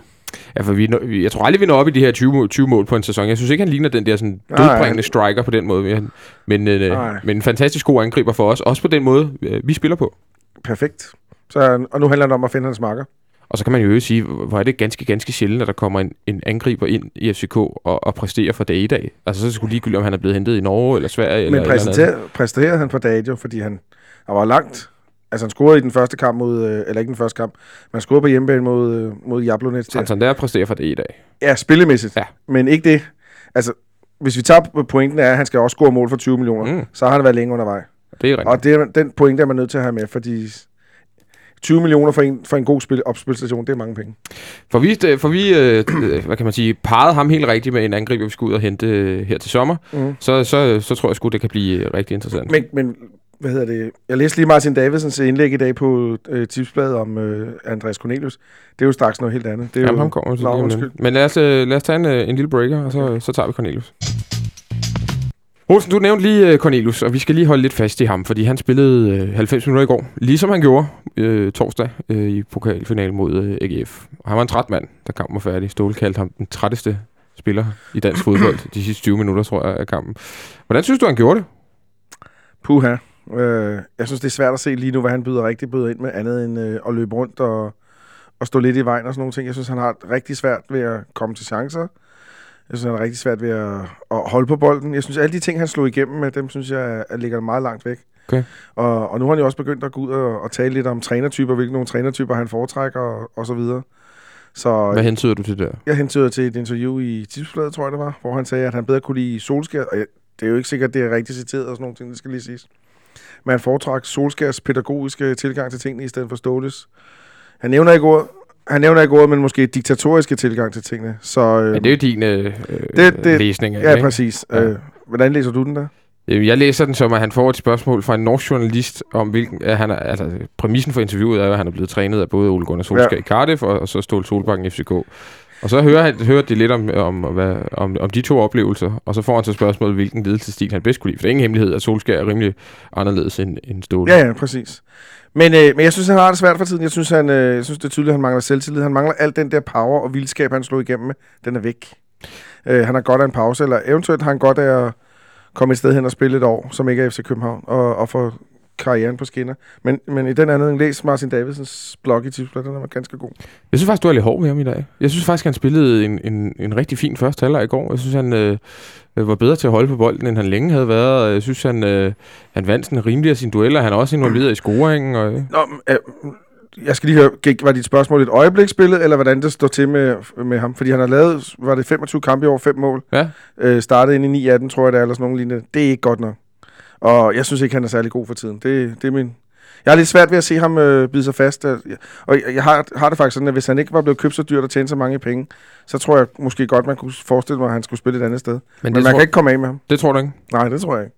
Ja, for vi, når- jeg tror aldrig, vi når op i de her 20, mål- 20 mål på en sæson. Jeg synes ikke, han ligner den der sådan dødbringende striker på den måde. Men, men, øh, men en fantastisk god angriber for os. Også på den måde, øh, vi spiller på. Perfekt. Så, og nu handler det om at finde hans marker. Og så kan man jo sige, hvor er det ganske, ganske sjældent, at der kommer en, en angriber ind i FCK og, og præsterer for dag i dag. Altså så sgu ligegyldigt, om han er blevet hentet i Norge eller Sverige. eller Men et eller andet. præsterede han for Dadio, fordi han, han var langt. Altså han scorede i den første kamp mod, øh, eller ikke den første kamp, men han scorede på hjemmebane mod, øh, mod Jablonec. der. Santander præsterer for dag i dag. Ja, spillemæssigt. Ja. Men ikke det. Altså, hvis vi tager pointen er, at han skal også score mål for 20 millioner, Mm. så har han været længe undervej. Det er rigtigt. Og det, er- den pointe er man nødt til at have med, fordi 20 millioner for en, for en god spil, opspilstation, det er mange penge. For vi, øh, for vi øh, hvad kan man sige, parrede ham helt rigtigt med en angriber, vi skal ud og hente her til sommer, Mm. så, så, så tror jeg sgu, det kan blive rigtig interessant. Men, men hvad hedder det? Jeg læste lige Martin Davidsens indlæg i dag på øh, tipsbladet om øh, Andreas Cornelius. Det er jo straks noget helt andet. Det er Jamen, jo, ham kommer til undskyld. Men lad os, øh, lad os tage en, øh, en lille breaker, og så, så tager vi Cornelius. Olsen, du nævnte lige øh, Cornelius, og vi skal lige holde lidt fast i ham, fordi han spillede øh, 90 minutter i går, ligesom han gjorde øh, torsdag øh, i pokalfinalen mod øh, AGF. Han var en træt mand, da kampen var færdig. Ståle kaldte ham den trætteste spiller i dansk fodbold de sidste 20 minutter, tror jeg, af kampen. Hvordan synes du, han gjorde det? Puha. Øh, jeg synes, det er svært at se lige nu, hvad han byder rigtig byder ind med, andet end øh, at løbe rundt og, og stå lidt i vejen og sådan nogle ting. Jeg synes, han har rigtig svært ved at komme til chancer. Jeg synes, han har rigtig svært ved at, at holde på bolden. Jeg synes, alle de ting, han slog igennem med, dem synes jeg er, ligger meget langt væk. Okay. Og, og nu har han jo også begyndt at gå ud og, og tale lidt om trænertyper, hvilke nogle trænertyper han foretrækker og, og så videre. Så Hvad hentyder du til der? jeg hentyder til et interview i Tipsbladet, tror jeg det var, hvor han sagde, at han bedre kunne lide Solskær. Og jeg, det er jo ikke sikkert, det er rigtigt citeret og sådan nogle ting, det skal lige siges. Men han foretrak Solskærs pædagogiske tilgang til tingene i stedet for Ståles. Han nævner ikke ordet, han nævner ikke ordet, men måske diktatoriske tilgang til tingene. Så, øh, Men det er jo din øh, Det- det, det- læsning af ja, ikke? præcis. Ja. Øh, hvordan læser du den der? Jamen, Jeg læser den som, at han får et spørgsmål fra en norsk journalist om, hvilken... At han er, altså, præmissen for interviewet er, at han er blevet trænet af både Ole Gunnar Solskjaer ja. Ja. i Cardiff og, og så Ståle Solbakken i FCK. Og så hører, han, hører de lidt om, om, hvad, om, om de to oplevelser, og så får han så spørgsmålet, hvilken ledelsesstil han bedst kunne lide. For det er ingen hemmelighed, at Solskjaer er rimelig anderledes end, end Ståle. Ja, ja, præcis. Men, øh, men jeg synes, han har det svært for tiden. Jeg synes, han, øh, jeg synes det er tydeligt, at han mangler selvtillid. Han mangler alt den der power og vildskab, han slog igennem med. Den er væk. Øh, han har godt af en pause, eller eventuelt har han godt af at komme et sted hen og spille et år, som ikke er FC København, og, og få karrieren på skinner. Men, men i den anden, læs Martin Davidsens blog i Tipsbladet, den var ganske god. Jeg synes faktisk, du er lidt hård med ham i dag. Jeg synes faktisk, han spillede en, en, en rigtig fin første halvleg i går. Jeg synes, han øh, øh, var bedre til at holde på bolden, end han længe havde været. Jeg synes, han, øh, han vandt sådan rimelig af sine dueller. Han er også involveret i scoringen. Og, Nå, men, øh, jeg skal lige høre, gik, var dit spørgsmål et øjebliksbillede, eller hvordan det står til med, med ham? Fordi han har lavet, var det 25 kampe i over fem mål? Ja. Øh, startede ind i 9-18, tror jeg det er, eller sådan nogen lignende. Det er ikke godt nok. Og jeg synes ikke, han er særlig god for tiden. Det, det er min... Jeg har lidt svært ved at se ham øh, bide sig fast. Øh, Og jeg, jeg har, har det faktisk sådan, at hvis han ikke var blevet købt så dyrt og tjent så mange penge, så tror jeg måske godt, man kunne forestille mig, at han skulle spille et andet sted. Men, men man tror, kan ikke komme af med ham. det tror du ikke? Nej, det tror jeg ikke.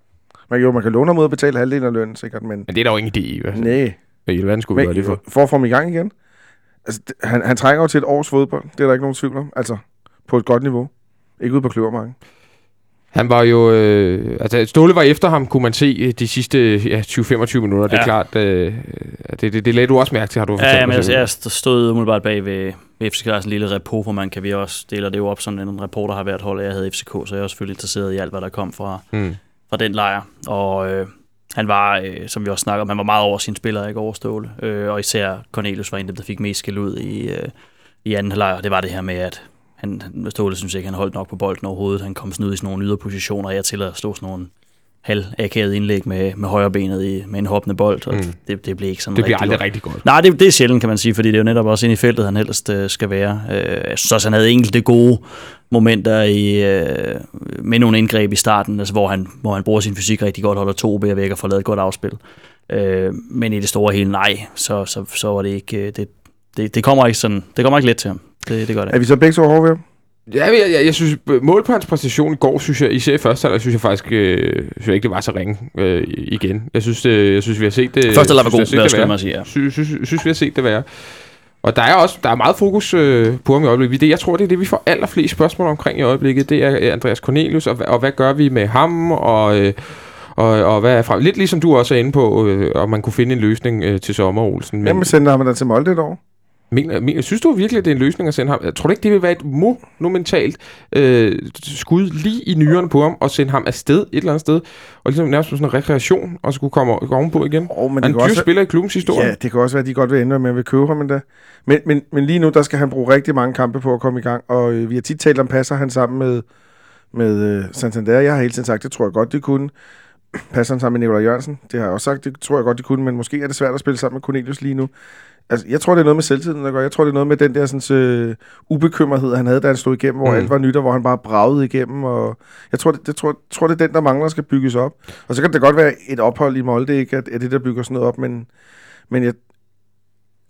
Man, jo, man kan låne ham ud og betale halvdelen af lønnen, sikkert, men... Men det er der jo ingen idé i. Hvad, Nej. hvad i verden skulle vi gøre det for? for at få ham i gang igen. Altså, han, han trænger jo til et års fodbold. Det er der ikke nogen tvivl om. Altså, på et godt niveau. Ikke ude på kløvermarken. Han var jo... Øh, altså, Ståle var efter ham, kunne man se øh, de sidste ja, 20-25 minutter. Det er Ja. klart, øh, det, det, det lagde du også mærke til, har du fortalt Ja, men selv. jeg, stod umiddelbart bag ved, ved FCK, sådan en lille report, hvor man kan vi også deler det jo op, sådan en reporter har været hold, jeg havde FCK, så jeg er selvfølgelig interesseret i alt, hvad der kom fra, Mm. fra den lejr. Og øh, han var, øh, som vi også snakker om, han var meget over sine spillere, ikke overstående. Øh, og især Cornelius var en af dem, der fik mest skæld ud i, øh, i anden halvleg, og det var det her med, at han, Ståle synes ikke, han holdt nok på bolden overhovedet. Han kom sådan ud i sådan nogle yderpositioner, og jeg til at slå sådan nogle halv akavet indlæg med, med højre benet i, med en hoppende bold, og Mm. det, det blev ikke sådan Det bliver rigtig aldrig godt. rigtig godt. Nej, det, det er sjældent, kan man sige, fordi det er jo netop også inde i feltet, han helst øh, skal være. Øh, jeg synes også, han havde enkelte gode momenter i, øh, med nogle indgreb i starten, altså, hvor, han, hvor han bruger sin fysik rigtig godt, holder to bære væk og får lavet et godt afspil. Øh, men i det store hele, nej, så, så, så var det ikke... øh, Det, det, det, kommer ikke sådan, det kommer ikke let til ham. Det, det gør det Er vi så begge to hårde ved ham? Ja, jeg, jeg, jeg synes, mål på hans præstation i går, synes jeg, især i første halvleg, synes jeg faktisk øh, synes jeg ikke, det var så ringe øh, igen. Jeg synes, det, jeg synes, vi har set det... Første halvleg var synes, god, jeg det at sige, ja. Synes, synes, synes, vi har set det være. Og der er også der er meget fokus øh, på ham i øjeblikket. Det, jeg tror, det er det, vi får allerflest spørgsmål omkring i øjeblikket. Det er Andreas Cornelius, og, og hvad gør vi med ham, og... Øh, og, og hvad er fra? Lidt ligesom du også er inde på, øh, om man kunne finde en løsning øh, til sommer, Olsen. Men, Jamen, sender ham da til Molde et år. Men, men, synes du virkelig, at det er en løsning at sende ham? Tror du ikke, det vil være et monumentalt øh, skud lige i nyrerne på ham, og sende ham afsted et eller andet sted, og ligesom nærmest sådan en rekreation, og så kunne komme ovenpå igen? Oh, men Han det er en dyr også, spiller i klubbens historie. Ja, det kan også være, at de godt vil ændre med, at vi køber ham endda. Men, men, men lige nu, der skal han bruge rigtig mange kampe på at komme i gang. Og øh, vi har tit talt om, passer han sammen med, med øh, Santander. Jeg har hele tiden sagt, det tror jeg godt, de kunne. Passer han sammen med Nikolaj Jørgensen? Det har jeg også sagt, det tror jeg godt, de kunne. Men måske er det svært at spille sammen med Cornelius lige nu. Altså, jeg tror, det er noget med selvtiden, der gør. Jeg tror, det er noget med den der sådan, øh, ubekymrethed, han havde, da han stod igennem, hvor Mm. alt var nyt, og hvor han bare bragede igennem. Og jeg tror, det, det, tror, tror, det er den, der mangler, skal bygges op. Og så kan det godt være et ophold i Molde, ikke? At, at det, der bygger sådan noget op, men, men jeg,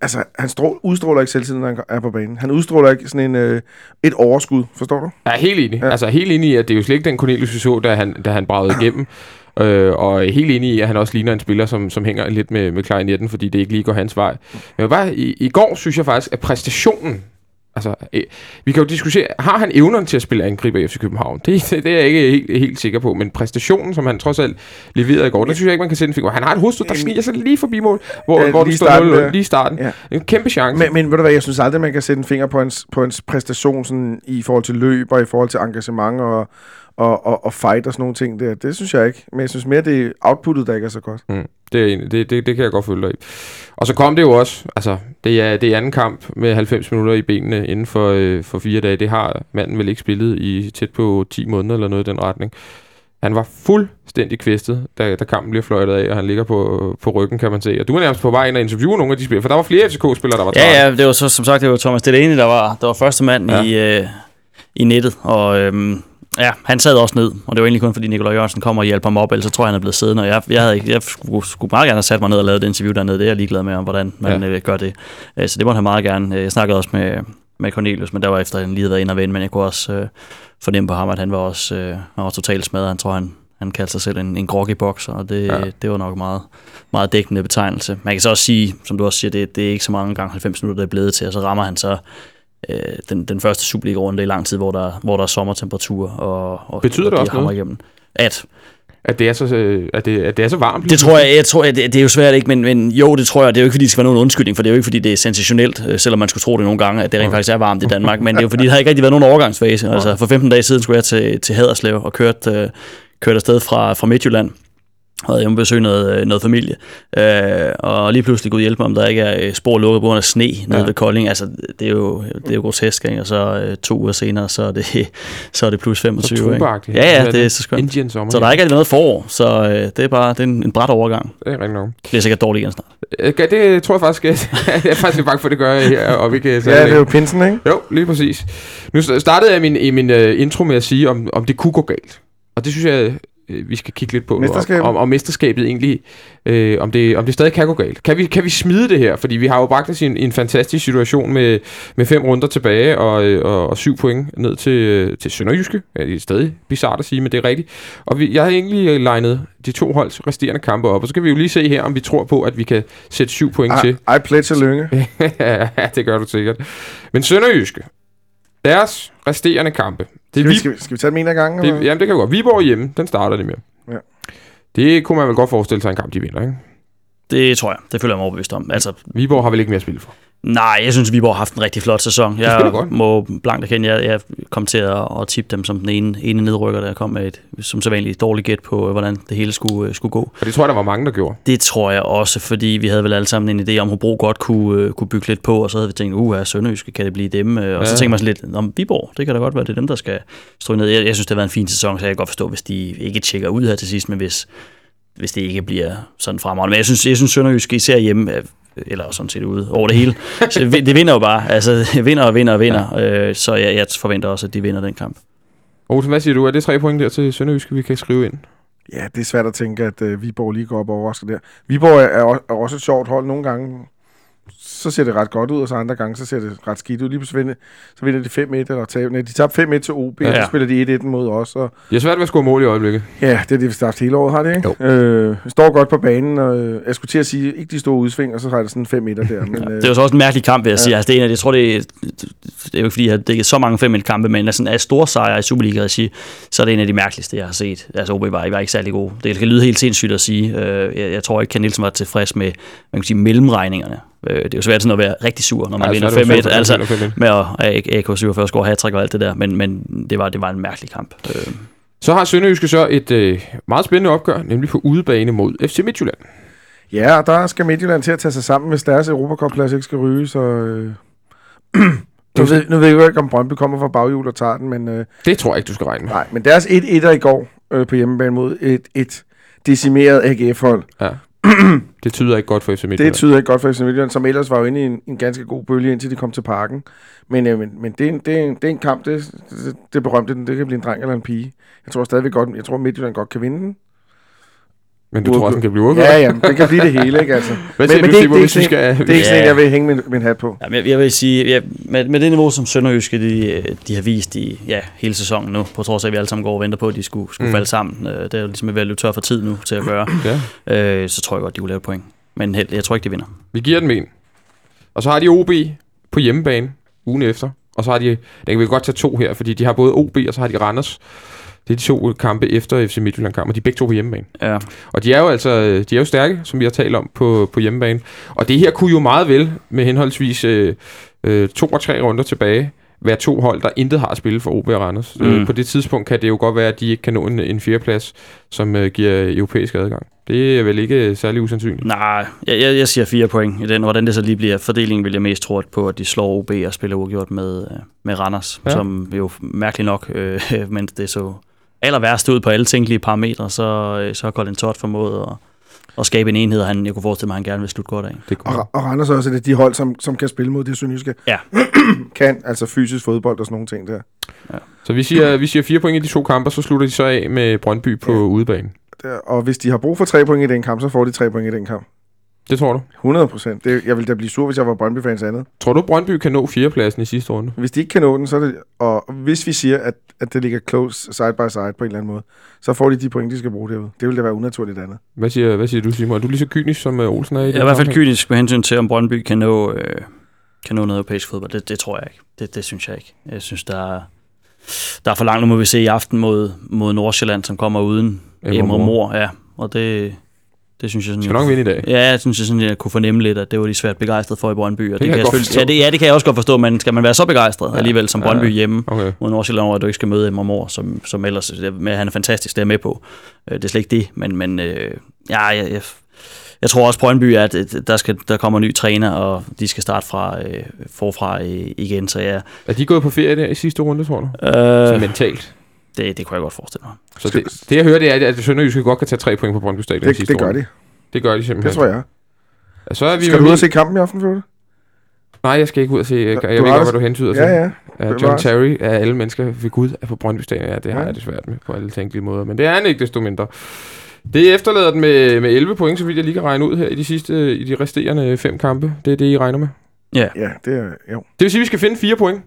altså, han strål, udstråler ikke selvtiden, når han er på banen. Han udstråler ikke sådan en, øh, et overskud, forstår du? Jeg er helt enig. Ja. Ja. Altså helt enig i, at det er jo slet ikke den Cornelius, vi så, da han, da han bragede [CLEARS THROAT] igennem. Øh, og helt enig i, at han også ligner en spiller, som, som hænger lidt med, med i netten, fordi det ikke lige går hans vej. Men bare i, i går synes jeg faktisk, at præstationen Altså, øh, vi kan jo diskutere, har han evnerne til at spille angriber i FC København? Det, det, det er jeg ikke helt, helt sikker på, men præstationen, som han trods alt leverede i går, det synes jeg ikke, man kan sætte en finger. Han har et hovedstød, der sniger sig lige forbi mål, hvor, Ja, hvor det står starten 0 der. lige i starten. Ja. En kæmpe chance. Men, men ved du hvad, jeg synes aldrig, man kan sætte en finger på hans, på hans præstation sådan, i forhold til løb og i forhold til engagement og, og, og, og fight og sådan nogle ting der. Det synes jeg ikke. Men jeg synes mere, det er outputtet, der ikke er så godt. Mm, det, er, det, det, det kan jeg godt følge dig i. Og så kom det jo også, altså, det er, det er anden kamp med 90 minutter i benene inden for, øh, for fire dage. Det har manden vel ikke spillet i tæt på 10 måneder eller noget i den retning. Han var fuldstændig kvæstet, da, da kampen bliver fløjtet af, og han ligger på, på ryggen, kan man se. Og du var nærmest på vej ind og interviewe nogle af de spillere, for der var flere FCK-spillere, der var trætte. Ja, ja, det var så, som sagt, det var Thomas Delaney, der var, der var første mand ja. i, øh, i nettet, og øhm, ja, han sad også ned, og det var egentlig kun fordi Nikolaj Jørgensen kom og hjalp ham op, ellers så tror jeg, han er blevet siddende, og jeg, jeg, havde ikke, jeg skulle, skulle meget gerne have sat mig ned og lavet det interview dernede, det er jeg ligeglad med, om hvordan man Ja. øh, gør det. Øh, så det måtte han meget gerne. Øh, Jeg snakkede også med, med Cornelius, men der var efter, at han lige havde været inde og vende, men jeg kunne også øh, fornemme på ham, at han var også øh, han var totalt smadret. Han tror, han, han kaldte sig selv en, en groggy bokser, og det, Ja. det var nok meget, meget dækkende betegnelse. Man kan så også sige, som du også siger, det, det er ikke så mange gange 90 minutter, der er blevet til, og så rammer han så øh, den, den første Superliga-runde i lang tid, hvor der, hvor der er sommertemperatur. Og, og Betyder og det de også noget? Igennem. At, At, det er så, øh, at, det, at det er så varmt. det tror jeg, jeg tror, jeg, det, det er jo svært ikke, men, men jo, det tror jeg, det er jo ikke fordi, det skal være nogen undskyldning, for det er jo ikke fordi, det er sensationelt, øh, selvom man skulle tro det nogle gange, at det rent faktisk er varmt i Danmark, men det er jo fordi, [LAUGHS] der har ikke rigtig været nogen overgangsfase. Altså, for 15 dage siden skulle jeg til, til Haderslev og kørt, øh, kørt afsted fra, fra Midtjylland, havde hjemme besøg noget, øh, noget familie, øh, og lige pludselig kunne hjælpe mig, om der ikke er øh, spor lukket på grund af sne nede Ja. ja. ved Kolding. Altså, det er jo, det er jo grotesk, ikke? og så øh, to uger senere, så er det, [LAUGHS] så er det plus 25. Så ikke? Ja, ja, det er så skønt. Indian sommer. Så der er ikke noget forår, så øh, det er bare det er en, en bræt overgang. Det er rigtig nok. Det bliver sikkert dårligt igen snart. Øh, Det tror jeg faktisk, at [LAUGHS] jeg er faktisk bange for, at det gør her, og vi kan Ja, det er jo pinsen, ikke? Jo, lige præcis. Nu startede jeg min, i min uh, intro med at sige, om, om det kunne gå galt. Og det synes jeg, vi skal kigge lidt på. Mesterskabet? Om, om, om mesterskabet egentlig, øh, om, det, om det stadig kan gå galt. Kan vi, kan vi smide det her? Fordi vi har jo bragt os i en, i en fantastisk situation med, med fem runder tilbage og, øh, og, og syv point ned til, øh, til Sønderjyske. Ja, det er stadig bizart at sige, men det er rigtigt. Og vi, jeg har egentlig øh, legnet de to holds resterende kampe op, og så kan vi jo lige se her, om vi tror på, at vi kan sætte syv point til. I, I pledge Lønge. ja, det gør du sikkert. Men Sønderjyske, deres resterende kampe. Det Skal vi, vi, skal, vi, skal vi tage dem en af gangen? det, eller? jamen, det kan jo godt. Viborg hjemme, den starter de med. Ja. Det kunne man vel godt forestille sig en kamp, de vinder, ikke? Det tror jeg. Det føler jeg mig overbevist om. Altså, Viborg har vel ikke mere at spille for. Nej, jeg synes, Viborg har haft en rigtig flot sæson. Jeg godt. må blankt erkende, jeg, jeg kom til at, at tippe dem som den ene, ene nedrykker, der kom med et, som så vanligt dårligt gæt på, øh, hvordan det hele skulle, øh, skulle gå. Og det tror jeg, der var mange, der gjorde. Det tror jeg også, fordi vi havde vel alle sammen en idé om, at Hobro godt kunne, øh, kunne bygge lidt på, og så havde vi tænkt, uh, Sønderjyske, kan det blive dem? Og så Ja. tænkte man sådan lidt, om Viborg, det kan da godt være, det er dem, der skal stå ned. Jeg, jeg synes, det har været en fin sæson, så jeg kan godt forstå, hvis de ikke tjekker ud her til sidst, men hvis, hvis det ikke bliver sådan fremragende. Men jeg synes, jeg synes Sønderjyske især hjemme, eller sådan set ude over det hele, så det vinder jo bare. Altså, vinder og vinder og vinder. Ja. Øh, så jeg, jeg forventer også, at de vinder den kamp. Olsen, hvad siger du? Er det tre point der til Sønderjyske, vi kan skrive ind? Ja, det er svært at tænke, at øh, Viborg lige går op og overrasker der. Viborg er, er, også- er også et sjovt hold nogle gange. Så ser det ret godt ud, og så andre gange, så ser det ret skidt ud. Lige pludselig vinder, så vinder de 5-1 eller taber. Nej, de tabte 5-1 til OB, ja. Ja. og så spiller de 1-1 mod os. Og, De har svært ved at score mål i øjeblikket. ja, det er det, vi har haft hele året, har det ikke? Øh, står godt på banen, og øh, jeg skulle til at sige, ikke de store udsving, og så har det sådan 5 1 der. [LAUGHS] Men, øh, Det er jo så også en mærkelig kamp, vil jeg sige. Altså, det er en af, jeg tror, det er, det er jo ikke, fordi jeg har dækket så mange 5 kampe, men sådan, af store sejre i Superliga-regi, så er det en af de mærkeligste, jeg har set. Altså, OB var, var ikke særlig god. Det kan lyde helt sindssygt at sige. Øh, Jeg, jeg tror ikke, Ken Nielsen var tilfreds med man kan sige, mellemregningerne. Øh, Det er jo svært sådan at være rigtig sur, når man Ja, vinder så er det jo 5-1. fedt, Altså, når man vinder 5-1. med at AK 47 score hat og alt det der, men, men det, var, det var en mærkelig kamp. Øh, Så har Sønderjyske så et øh, meget spændende opgør, nemlig på udebane mod FC Midtjylland. Ja, og der skal Midtjylland til at tage sig sammen, hvis deres Europacup-plads ikke skal ryge, så... Øh... [CLEARS THROAT] nu, ved, nu ved jeg jo ikke, om Brøndby kommer fra baghjul og tager den, men... Øh... Det tror jeg ikke, du skal regne med. Nej, men deres 1-1'er i går øh, på hjemmebane mod et, et decimeret AGF-hold, [CLEARS THROAT] Det tyder ikke godt for FC Midtjylland. det tyder ikke godt for FC Midtjylland, som ellers var jo inde i en, en ganske god bølge, indtil de kom til parken. Men, øh, men, men det, er en, det, er en, det er en kamp, det, det, det berømte, det kan blive en dreng eller en pige. Jeg tror stadigvæk godt, jeg tror Midtjylland godt kan vinde den. Men du tror også, den kan blive uafgjort? Ja, ja, det kan blive det hele, ikke altså. [LAUGHS] Hvad siger men du, det- Simon, det er ikke skal... Det er ikke sådan, jeg vil hænge min, min hat på. Jamen, jeg, jeg vil sige, ja, med, med det niveau, som Sønderjyske de, de har vist i ja, hele sæsonen nu, på trods af, at vi alle sammen går og venter på, at de skulle, skulle Mm. falde sammen. Øh, det er jo ligesom ved at løbe tør for tid nu til at gøre. [CLEARS THROAT] Ja. øh, så tror jeg godt, de kunne lave et point. Men held, jeg tror ikke, de vinder. Vi giver den med en. Og så har de OB på hjemmebane ugen efter. Og så har de, der kan vi godt tage to her, fordi de har både OB og så har de Randers. Det er de to kampe efter FC Midtjylland-kamp, og de er begge to på hjemmebane. Ja. Og de er jo altså de er jo stærke, som vi har talt om på, på hjemmebane. Og det her kunne jo meget vel, med henholdsvis øh, øh, to og tre runder tilbage, være to hold, der intet har at spille for OB og Randers. Mm. Mm. Øh, på det tidspunkt kan det jo godt være, at de ikke kan nå en, en fjerdeplads, som øh, giver europæisk adgang. Det er vel ikke særlig usandsynligt. Nej, jeg, jeg, jeg siger fire point i den. Hvordan det så lige bliver fordelingen, vil jeg mest tro på, at de slår OB og spiller uafgjort med, øh, med Randers, ja. som jo mærkeligt nok, øh, [LAUGHS] mens det så aller værst ud på alle tænkelige parametre, så, øh, så har Colin Todd formået at, at skabe en enhed, og han, jeg kunne forestille mig, at han gerne vil slutte godt af. Det kunne Og, og Randers er også et de hold, som, som kan spille mod det sønderjyske. Ja. [CLEARS THROAT] kan, altså fysisk fodbold og sådan nogle ting der. Så vi siger, vi siger fire point i de to kampe, så slutter de så af med Brøndby på Ja. ja. udebane. der. Og hvis de har brug for tre point i den kamp, så får de tre point i den kamp. Det tror du? 100 procent. Jeg ville da blive sur, hvis jeg var Brøndby-fans andet. Tror du, Brøndby kan nå fjerdepladsen i sidste runde? Hvis de ikke kan nå den, så er det... Og hvis vi siger, at, at det ligger close side by side på en eller anden måde, så får de de point, de skal bruge derude. Det ville da være unaturligt andet. Hvad siger, hvad siger du, Simon? Er du lige så kynisk, som øh, Olsen er i Jeg er i hvert fald kynisk med hensyn til, om Brøndby kan nå, øh, kan nå noget europæisk fodbold. Det, det tror jeg ikke. Det, det synes jeg ikke. Jeg synes, der er, der er for langt. Nu må vi se i aften mod, mod Nordsjælland, som kommer uden Emre. Mor. Ja, og det, det synes jeg sådan... Skal nok vinde i dag. Ja, jeg synes, jeg, sådan, jeg kunne fornemme lidt, at det var de svært begejstrede for i Brøndby. Og det, kan jeg jeg selvfølgelig- ja, det, ja, det kan jeg også godt forstå, men skal man være så begejstret Ja. alligevel som Ja. Brøndby hjemme Okay. mod Nordsjælland, over at du ikke skal møde Emre Mor, som, som ellers med, han er fantastisk, det er med på. Øh, Det er slet ikke det, men, men øh, ja, jeg, jeg, jeg tror også Brøndby, at der, skal, der kommer en ny træner, og de skal starte fra, øh, forfra øh, igen, så ja, Er de gået på ferie der i sidste runde, tror du? øh, Så mentalt. Det, det kunne jeg godt forestille mig. Så det, det, jeg hører, det er, at Sønderjyske godt kan tage tre point på Brøndby Stadion i Det, sidste det gør de. Det gør de simpelthen. Det tror jeg. Ja, Så er vi Skal du ud og se kampen i aften, Fjorde? Nej, jeg skal ikke ud og se. Jeg, jeg Du ved godt, det- hvad du hentyder til. Ja, ja. Ja, John. Terry af alle mennesker ved Gud er på Brøndby Stadion. Ja, det har Ja. jeg det svært med på alle tænkelige måder. Men det er han ikke desto mindre. Det efterlader den med, med 11 point, så vidt jeg lige kan regne ud her i de sidste, i de resterende fem kampe. Det er det, I regner med. Ja, Ja, det er... Jo. Det vil sige, at vi skal finde fire point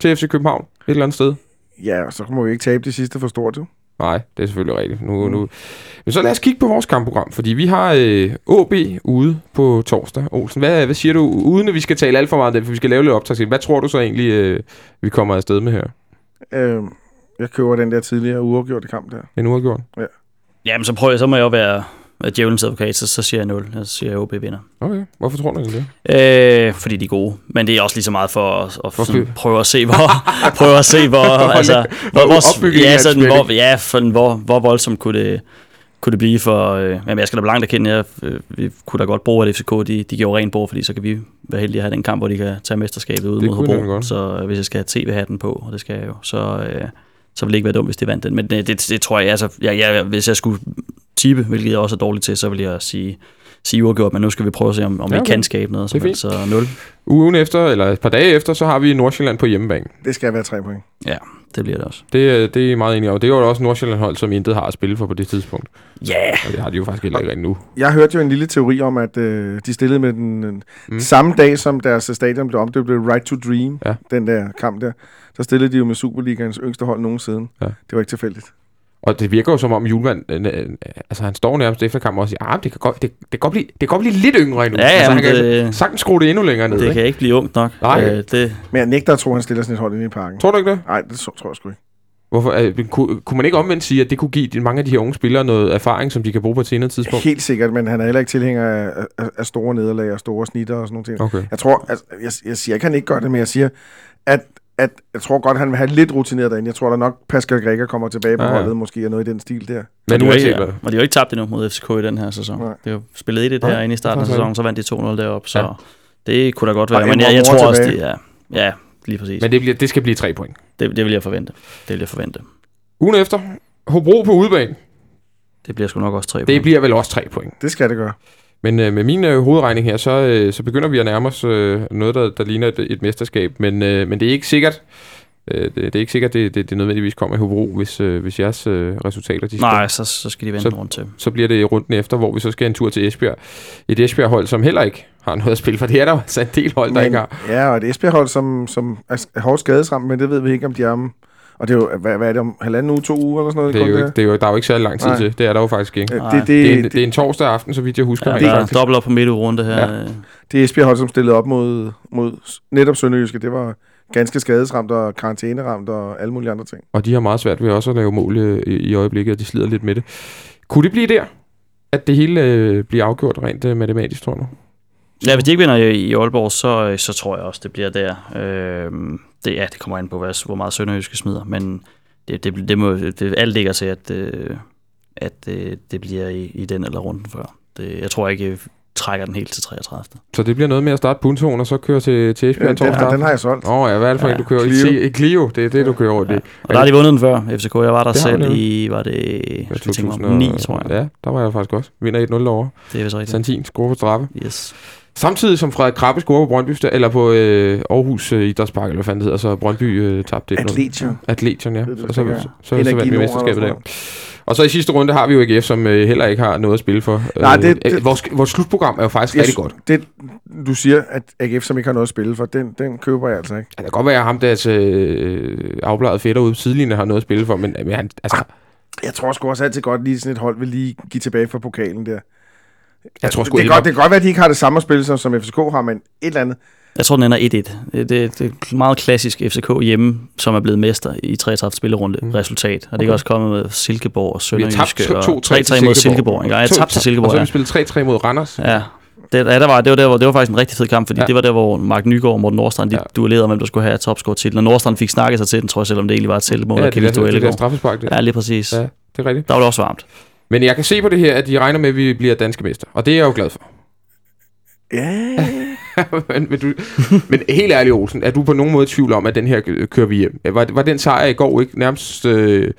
til FC København et eller andet sted. Ja, så må vi ikke tabe de sidste for stort, jo. Nej, det er selvfølgelig rigtigt. Nu, Mm. nu. Men så lad os kigge på vores kampprogram, fordi vi har øh, AB ude på torsdag. Olsen, hvad, hvad siger du, uden at vi skal tale alt for meget om det, for vi skal lave lidt optag til. Hvad tror du så egentlig, øh, vi kommer afsted med her? Øh, jeg køber den der tidligere uafgjorte kamp der. En uafgjort? Jamen, så prøver jeg, så må jeg jo være, er djævelens advokat, så, så siger jeg 0. Så siger jeg, at OB vinder. Okay, hvorfor tror du egentlig det? Øh, fordi de er gode. Men det er også lige så meget for at, at sådan, at- prøve at se, hvor, [LAUGHS] prøve at se, hvor, [LAUGHS] altså, hvor, hvor, ja, sådan, hvor, ja, sådan, hvor, hvor voldsomt kunne det, kunne det blive for... Øh, jamen, jeg skal da blankt erkende, jeg øh, vi kunne da godt bruge, at FCK de, de gjorde rent bord, fordi så kan vi være heldige at have den kamp, hvor de kan tage mesterskabet ud Det mod Hobro. Så øh, hvis jeg skal have tv-hatten på, og det skal jeg jo, så, øh, så vil det ikke være dumt, hvis de vandt den. Men det, det, det tror jeg, altså, jeg, jeg, hvis jeg skulle tippe, hvilket jeg også er dårlig til, så vil jeg sige, sige uafgjort, men nu skal vi prøve at se, om, om Ja, vi okay. kan skabe noget. Som helst, så 0. Ugen efter, eller et par dage efter, så har vi Nordsjælland på hjemmebane. Det skal være tre point. Ja, det bliver det også. Det, er- det er meget enig om. Det er jo også Nordsjælland-hold, som intet har at spille for på det tidspunkt. Ja, yeah. Og det har de jo faktisk heller ikke nu. Jeg hørte jo en lille teori om, at øh, de stillede med den øh, mm. samme dag, som deres stadion blev omdøbt, blev Right to Dream, Ja. den der kamp der. Så stillede de jo med Superligaens yngste hold nogensinde. Ja. Det var ikke tilfældigt. Og det virker jo som om Julemand, øh, øh, altså han står nærmest efter kampen og siger, ah, det kan godt, det, det kan godt, blive, det kan godt blive lidt yngre endnu. Ja, ja, altså, han kan det- sagtens skrue det endnu længere ned. det ikke? kan ikke blive ungt nok. Nej. Øh, det, Men jeg nægter at tro, at han stiller sådan et hold inde i parken. Tror du ikke det? Nej, det så, tror jeg sgu ikke. Hvorfor, øh, kunne, kunne man ikke omvendt sige, at det kunne give mange af de her unge spillere noget erfaring, som de kan bruge på et senere tidspunkt? Helt sikkert, men han er heller ikke tilhænger af, af, af store nederlag og store snitter og sådan nogle ting. Okay. Jeg tror, altså, jeg, jeg siger ikke, han ikke gør det, men jeg siger, at, at jeg tror godt, han vil have lidt rutineret derinde. Jeg tror da nok, Pascal Grækker kommer tilbage på Ja, ja, holdet, måske, og noget i den stil der. Men nu er er det ikke, og de har jo ikke tabt endnu mod FCK i den her sæson. Nej. Det er jo spillet 1 Nej, her inde i starten af det er sæsonen, så vandt de 2-0 deroppe, så Ja. det kunne da godt Og være. Men en jeg, jeg tror også, det er... Ja, lige præcis. Men det, bliver, det skal blive tre point. det, det vil jeg forvente. Det vil jeg forvente. Ugen efter, Hobro på udebane. Det bliver sgu nok også tre Det point. bliver vel også tre point. Det skal det gøre. Men øh, med min øh, hovedregning her, så, øh, så begynder vi at nærme os øh, noget, der, der ligner et, et mesterskab. Men, øh, men det er ikke sikkert, øh, det, det er ikke sikkert, det, det, det nødvendigvis kommer i Hobro, hvis, øh, hvis jeres øh, resultater de skal, Nej, så, så skal de vente Så- rundt til. så bliver det runden efter, hvor vi så skal en tur til Esbjerg. Et Esbjerg-hold, som heller ikke har noget at spille, for det er der altså en del hold, der Men, ikke har. ja, og et Esbjerg-hold, som, som er hårdt skadesramt, men det ved vi ikke, om de er om... Og det er jo, hvad, hvad er det, om halvanden uge, to uger eller sådan noget? Det er jo ikke, det er jo, der er jo ikke særlig lang tid Nej. til. Det er der jo faktisk ikke. Øh, Nej. Det, det, Det er, en, det, det er en torsdag aften, så vidt jeg husker. Ja, der er dobbelt op på midtugerunde her. Ja. Det Esbjerg-hold, som stillede op mod, mod netop Sønderjyske, det var ganske skadesramt og karantæneramt og alle mulige andre ting. Og de har meget svært ved også at lave mål øh, i, i øjeblikket, og de slider lidt med det. Kunne det blive der, at det hele øh, bliver afgjort rent øh, matematisk, tror du? Ja, hvis de ikke vinder i, i Aalborg, så, så tror jeg også, det bliver der. Øh, det, ja, det kommer an på, hvad, hvor meget Sønderjyske smider, men det, det, det må, det, alt ligger til, at, øh, at øh, det bliver i, i den eller runden før. Det, jeg tror ikke, jeg trækker den helt til 33. Så det bliver noget med at starte puntoen, og så køre til, til Esbjerg Ja, en den, den har jeg solgt. Åh oh, ja, hvad er det for Ja, en, du kører? Clio. I, I Clio, det er det, du kører over. Ja. Det. Og der har de vundet den før, FCK. Jeg var der Det selv i, var det Ja, skal jeg tænke mig om, 9, tror jeg. Ja, der var jeg faktisk også. Vinder 1-0 derovre. Det er vist rigtigt. Santin scorer på straffe. Yes. Samtidig som Frederik Krabbe scorer på Brøndby, eller på øh, Aarhus øh, Idrætspark, eller hvad fanden det hedder, så Brøndby øh, tabte 1-0. Atletion. Atletion, ja. Det det, Og så, så, så, så, så vandt vi mesterskabet der. Og så i sidste runde har vi jo AGF, som øh, heller ikke har noget at spille for. Nej, Øh, det- det- øh, vores, vores slutprogram er jo faktisk Jeg rigtig godt. Det, du siger, at AGF, som ikke har noget at spille for, den, den køber jeg altså ikke. Ja, Det kan godt være, at ham deres øh, afbladet fætter ude på sidelinjen har noget at spille for, men, men han, altså, Jeg tror sgu også altid godt, lige sådan et hold vil lige give tilbage for pokalen der. Jeg tror sgu det, kan godt, det kan godt være, at de ikke har det samme at spille, som, som FCK har, men et eller andet. Jeg tror, den ender 1-1. Det, det, det er meget klassisk FCK hjemme, som er blevet mester i 33 spillerunde Mm. resultat. Og det Okay. er også kommet med Silkeborg og vi har tabt Sønderjyske. og 2-3 til 3-3 mod Silkeborg. ikke? Ja, jeg To- tabte til Og Silkeborg, så har vi spillet 3-3 mod Randers. Ja. Det, ja, der var, det, var der, hvor, det var faktisk en rigtig fed kamp, fordi Ja. det var der, hvor Mark Nygaard og Morten Nordstrand, de Ja. duellerede om, hvem der skulle have topscore-titlen. Og Nordstrand fik snakket sig til den, tror jeg, selvom det egentlig var et selvmål, ja ja, det, Kevin der, duel i det der går. straffespark der. Ja, lige præcis. Ja, Ja. det er rigtigt. Der var det også varmt. Men jeg kan se på det her, at de regner med, at vi bliver danske mester. Og det er jeg jo glad for. Ja, [LAUGHS] men, men, du, men helt ærligt, Olsen, er du på nogen måde i tvivl om, at den her øh, kører vi hjem? Var, var den sejr i går ikke nærmest... Øh,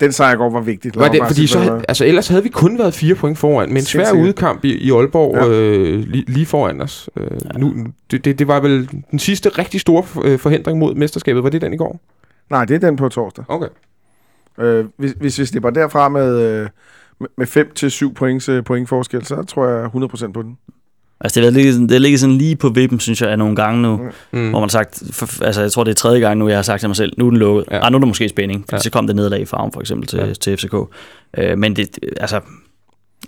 den sejr i går var vigtigt. Lad var det, fordi så, havde- altså, ellers havde vi kun været fire point foran, med en svær udekamp i, i Aalborg Ja. øh, lige, lige foran os. Øh, ja. nu, det, det, det var vel den sidste rigtig store øh, forhindring mod mesterskabet. Var det den i går? Nej, det er den på torsdag. Okay. Øh, hvis, hvis vi slipper derfra med, øh, med- med 5 til 7 points, øh, point forskel, så tror jeg 100% på den. Altså, det har ligget, sådan- det ligget sådan lige på vippen, synes jeg, af nogle gange nu. Mm. Hvor man har sagt, for, altså jeg tror det er tredje gang nu, jeg har sagt til mig selv, nu er den lukket. Ja. Ah, nu er der måske spænding, for Ja. så kom det nederlag i farven for eksempel til, ja. til FCK. Øh, men det, altså,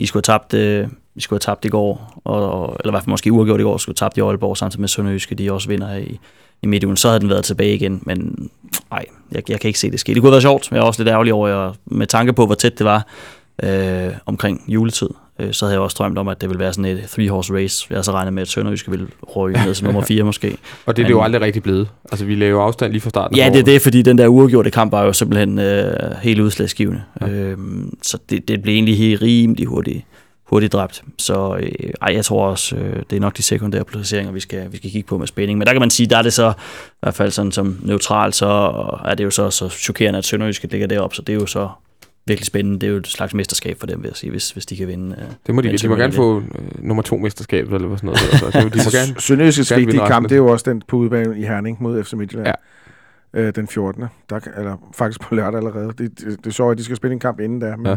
I skulle have tabt, øh, I skulle have tabt i går, og, og, eller i hvert fald måske uafgjort i går, skulle have tabt i Aalborg, samtidig med Sønderjyske, de også vinder i, i midtugen. Så havde den været tilbage igen, men nej, jeg, jeg kan ikke se det ske. Det kunne have været sjovt, men jeg er også lidt ærgerlig over, jeg, med tanke på, hvor tæt det var, øh, omkring juletid. Øh, så havde jeg også drømt om, at det ville være sådan et three-horse race. Jeg havde så regnet med, at Sønderjyske ville ryge ned til nummer [LAUGHS] 4 måske. Og det er det jo aldrig rigtig blevet. Altså, vi laver afstand lige fra starten. Ja, det er det, fordi den der uafgjorte kamp var jo simpelthen øh, helt udslagsgivende. Ja. Øhm, så det, det blev egentlig helt rimelig hurtigt, hurtigt dræbt. Så øh, ej, jeg tror også, øh, det er nok de sekundære placeringer, vi skal, vi skal kigge på med spænding. Men der kan man sige, der er det så, i hvert fald sådan som neutral, så er det jo så, så chokerende, at Sønderjyske ligger deroppe. Så det er jo så virkelig spændende. Det er jo et slags mesterskab for dem, vil jeg sige, hvis, hvis de kan vinde. Øh. Det må de, de må gerne få øh, nummer to mesterskab, eller hvad sådan noget. Altså, [LAUGHS] det, er jo- de må gerne, vinde vigtige kamp, det er jo også den på udebane i Herning mod FC Midtjylland. Ja. Øh, den 14. Der, eller faktisk på lørdag allerede. Det, det, det er sjovt, at de skal spille en kamp inden der. Men, Ja.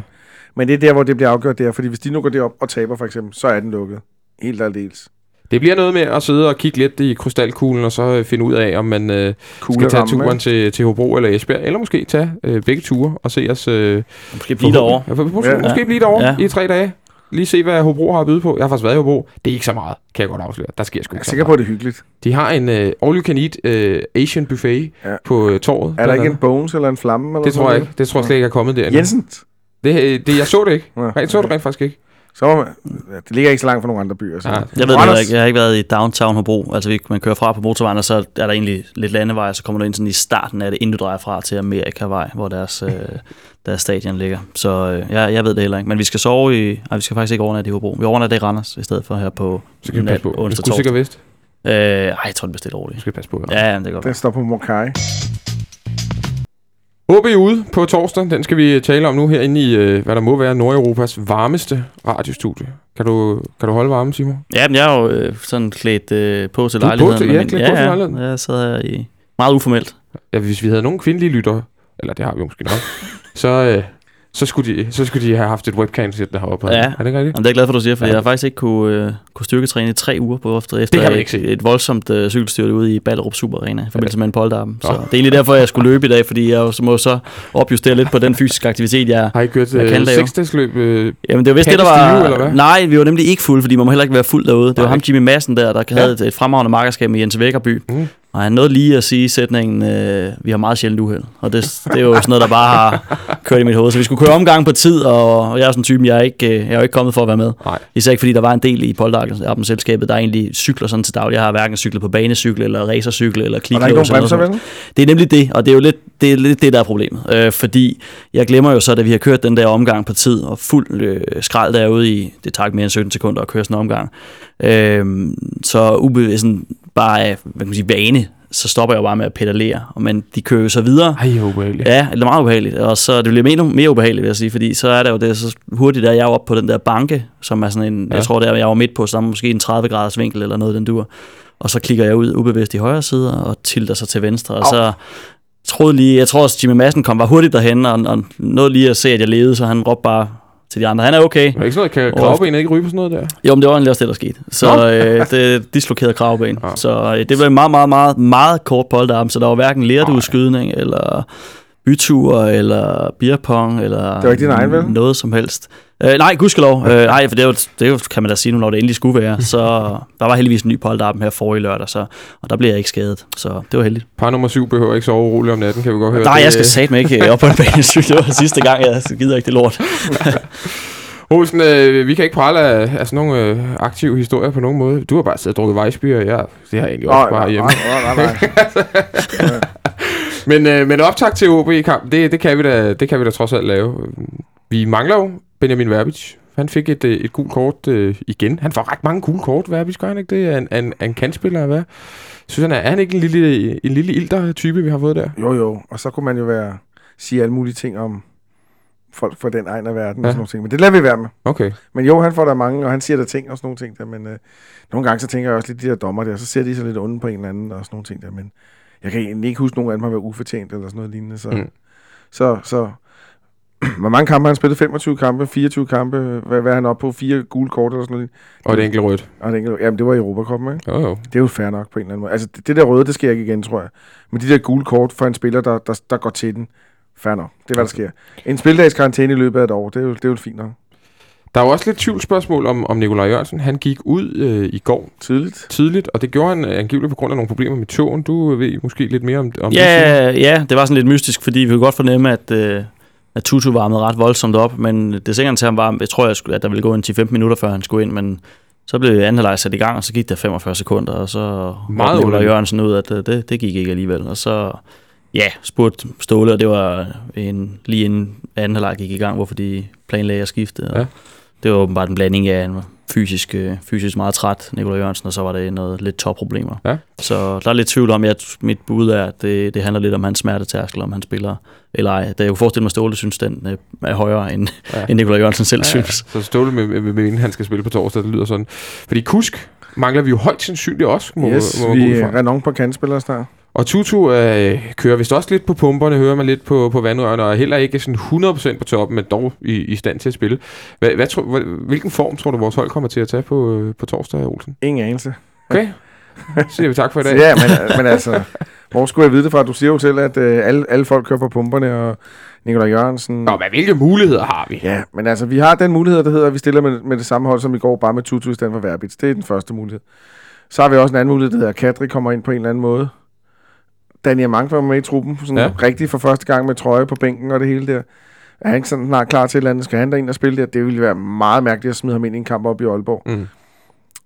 men det er der, hvor det bliver afgjort der. Fordi hvis de nu går derop og taber for eksempel, så er den lukket. Helt aldeles. det bliver noget med at sidde og kigge lidt i krystalkuglen, og så øh, finde ud af, om man øh, skal tage ramme, turen til, til Hobro eller Esbjerg, eller måske tage øh, begge ture og se os... Øh, Måske blive derovre. Ja, måske, Ja. blive derovre Ja. i tre dage. Lige se, hvad Hobro har at byde på. Jeg har faktisk været i Hobro. Det er ikke så meget, kan jeg godt afsløre. Der sker sgu Jeg ikke er så sikker på, at det er hyggeligt. De har en uh, all you can eat uh, Asian buffet Ja. på uh, torvet. Er der ikke en bones eller en flamme? Eller Det tror jeg ikke. Det tror jeg slet ikke er kommet der. Jensen? Det, det, jeg så det ikke. Ja. Jeg så det rent faktisk ikke. Så man, det ligger ikke så langt fra nogle andre byer. Så. Ja. Jeg ved det heller ikke. Jeg har ikke været i downtown Hobro. Altså, vi- man kører fra på motorvejen, og så er der egentlig lidt landevej, og så kommer du ind sådan i starten af det, inden du drejer fra til Amerikavej, hvor deres, øh, deres stadion ligger. Så øh, jeg, jeg ved det heller ikke. Men vi skal sove i... Nej, vi skal faktisk ikke overnatte i Hobro. Vi overnatter i Randers i stedet for her på Så kan vi passe på. Du onsdag skulle sikkert torsdag. vist. Øh, ej, jeg tror, det bliver stille Du roligt. skal passe på. Ja, ja, det går Den står på Mokai. OB ude på torsdag. Den skal vi tale om nu herinde i, øh, hvad der må være Nordeuropas varmeste radiostudie. Kan du, kan du holde varmen, Simon? Ja, men jeg er jo øh, sådan klædt øh, på til Du er på lejligheden. til- ja, klædt på til lejligheden. Ja, jeg her i meget uformelt. Ja, hvis vi havde nogle kvindelige lyttere, eller det har vi jo måske nok, [LAUGHS] så, øh, så, skulle de, så skulle de have haft et webcam sættende heroppe. Ja. Er det ikke rigtigt? Jamen, det er jeg glad for, du siger, for Ja. ja. jeg har faktisk ikke kunne, øh, kunne styrketræne i tre uger på efter, efter kan man et, ikke se. et voldsomt øh, cykelstyrt ude i Ballerup Super Arena i forbindelse med en polterappen. Så Nå. det er egentlig derfor, jeg skulle løbe i dag, fordi jeg så må så opjustere lidt på den fysiske aktivitet, jeg Har I kørt kan øh, det jo? seksdagsløb? Øh, Jamen det var vist Kan det, der det var... stive, eller hvad? Nej, vi var nemlig ikke fulde, fordi man må heller ikke være fuld derude. Det var Nej. ham, Jimmy Madsen der, der Ja. havde et, et fremragende markerskab med Jens Vækkerby. Mm. Og han nåede lige at sige sætningen, øh, vi har meget sjældent uheld. Og det, det er jo sådan noget, der bare har kørt i mit hoved. Så vi skulle køre omgang på tid, og jeg er sådan en type, jeg er, ikke, øh, jeg er jo ikke kommet for at være med. nej. Især ikke fordi der var en del i polterappen-selskabet, der egentlig cykler sådan til daglig. Jeg har hverken cyklet på banecykel, eller racercykel, eller Og der er? Det er nemlig det, og det er jo lidt det, er lidt det der er problemet. Øh, fordi jeg glemmer jo så, da vi har kørt den der omgang på tid, og fuld øh, skrald derude i, det tager ikke mere end 17 sekunder at køre sådan en omgang. Øh, så ube, sådan, bare af hvad kan man sige, vane, så stopper jeg jo bare med at pedalere. Og Men de kører jo så videre. Ej, ubehageligt. Ja, det er meget ubehageligt. Og så det bliver mere, mere ubehageligt, vil jeg sige, fordi så er der jo det så hurtigt, at jeg er oppe på den der banke, som er sådan en, Ja. jeg tror, der jeg var midt på, så der er måske en 30 graders vinkel eller noget, den dur. Og så klikker jeg ud ubevidst i højre side og tilter sig til venstre, og Au. så troede lige, jeg tror også, Jimmy Madsen kom bare hurtigt derhen, og, og nåede lige at se, at jeg levede, så han råbte bare til de andre, han er okay. Er det ikke sådan noget, kan Åh. kravbenet ikke ryge på sådan noget der? Jo, men det var egentlig også det, der skete. Så øh, det dislokerede kravben. Ja. Ja. Så øh, det blev meget, meget, meget, meget kort polterarm, så der var hverken lærdueskydning, eller bytur, eller beerpong, eller Det var ikke din egen, vel? noget som helst. Øh, nej, gudskelov. Øh, nej, for det er, jo, det er jo, kan man da sige nu, når det endelig skulle være. [LAUGHS] Så der var heldigvis en ny polterarm her forrige lørdag, så, og der blev jeg ikke skadet. Så det var heldigt. Par nummer syv behøver ikke sove roligt om natten, kan vi godt høre. Nej, Det- jeg skal satme ikke op på en [LAUGHS] banecykel. Det var sidste gang, jeg gider ikke det lort. [LAUGHS] Olsen, øh, vi kan ikke prale af, af sådan nogle øh, aktive historier på nogen måde. Du har bare siddet og drukket vejsby, og jeg, det har jeg egentlig også Nej, bare nej, hjemme. nej, nej, nej. Men, øh, men optag til OB i kamp, det, det, kan vi da, det kan vi da trods alt lave. Vi mangler jo Benjamin Verbic. Han fik et, øh, et gult kort øh, igen. Han får ret mange gule kort, Verbic, gør han ikke det? Er en, en, en kantspiller, hvad? Synes han, er, er han ikke en lille, en lille ilter-type, vi har fået der? Jo, jo. Og så kunne man jo være, sige alle mulige ting om folk fra den egen af verden Ja. og sådan nogle ting. Men det lader vi være med. Okay. Men jo, han får der mange, og han siger der ting og sådan nogle ting der, men øh, nogle gange så tænker jeg også lidt de der dommer der, så ser de så lidt onde på en eller anden og sådan nogle ting der, men jeg kan egentlig ikke huske nogen af dem har været ufortjent eller sådan noget lignende, så, Mm. så, så [CLEARS THROAT] hvor mange kampe har han spillet? 25 kampe, 24 kampe, hvad, hvad er han oppe på? Fire gule kort eller sådan noget? Og et enkelt rødt. Og det, enkelt- jamen, det var i Europacupen, ikke? Jo, jo. Det er jo fair nok på en eller anden måde. Altså, det, det der røde, det sker ikke igen, tror jeg. Men de der gule kort for en spiller, der, der, der går til den, fair nok. Det er, hvad der sker. En spildags karantæne i løbet af et år, det er jo, det er jo fint nok. Der er jo også lidt tvivlsspørgsmål om, om Nikolaj Jørgensen. Han gik ud øh, i går Tidligt. tidligt, og det gjorde han øh, angiveligt på grund af nogle problemer med tågen. Du øh, ved måske lidt mere om, om det. Simon? Ja, ja, det var sådan lidt mystisk, fordi vi kunne godt fornemme, at, øh, at Tutu varmede ret voldsomt op, men det sikkert til ham var, jeg tror, jeg skulle, at der ville gå en 10-15 minutter, før han skulle ind, men så blev anden halvleg sat i gang, og så gik der 45 sekunder, og så Meget Nikolaj. Jørgensen ud, at øh, det, det gik ikke alligevel. Og så ja, spurgte Ståle, og det var en, lige inden anden halvleg gik i gang, hvorfor de planlagde at skifte. Og Ja. Det var åbenbart en blanding af, var fysisk, øh, fysisk meget træt, Nikolaj Jørgensen, og så var det noget lidt topproblemer. Ja. Så der er lidt tvivl om, at mit bud er, at det, det handler lidt om hans smertetærskel, om han spiller eller ej. Da jeg kunne forestille mig, at Ståle synes, den øh, er højere, end, Ja. end Nikolaj Jørgensen selv ja, Ja, synes. Så Ståle med, med, med, med, han skal spille på torsdag, det lyder sådan. Fordi Kusk mangler vi jo højt sandsynligt også, må, Yes, må vi er. Renon på kantspillere snart. Og Tutu øh, kører vist også lidt på pumperne, hører man lidt på, på vandrørene, og er heller ikke sådan 100% på toppen, men dog i, i stand til at spille. Hvad, hvad tror, hvad, hvilken form tror du, vores hold kommer til at tage på, øh, på torsdag, Olsen? Ingen anelse. Okay, så siger vi tak for i dag. Ja, men, men altså, hvor skulle jeg vide det fra? Du siger jo selv, at øh, alle, alle folk kører på pumperne, og Nikolaj Jørgensen... Nå, men hvilke muligheder har vi? Ja, men altså, vi har den mulighed, der hedder, at vi stiller med, med det samme hold, som i går, bare med Tutu i stedet for Verbitz. Det er den første mulighed. Så har vi også en anden mulighed, der hedder, at Kadri kommer ind på en eller anden måde. Daniel Mank var med i truppen, sådan Ja. rigtig for første gang med trøje på bænken og det hele der. Er han ikke sådan snart klar til et eller andet? Skal han ind og spille der? Det ville være meget mærkeligt at smide ham ind i en kamp op i Aalborg. Mm.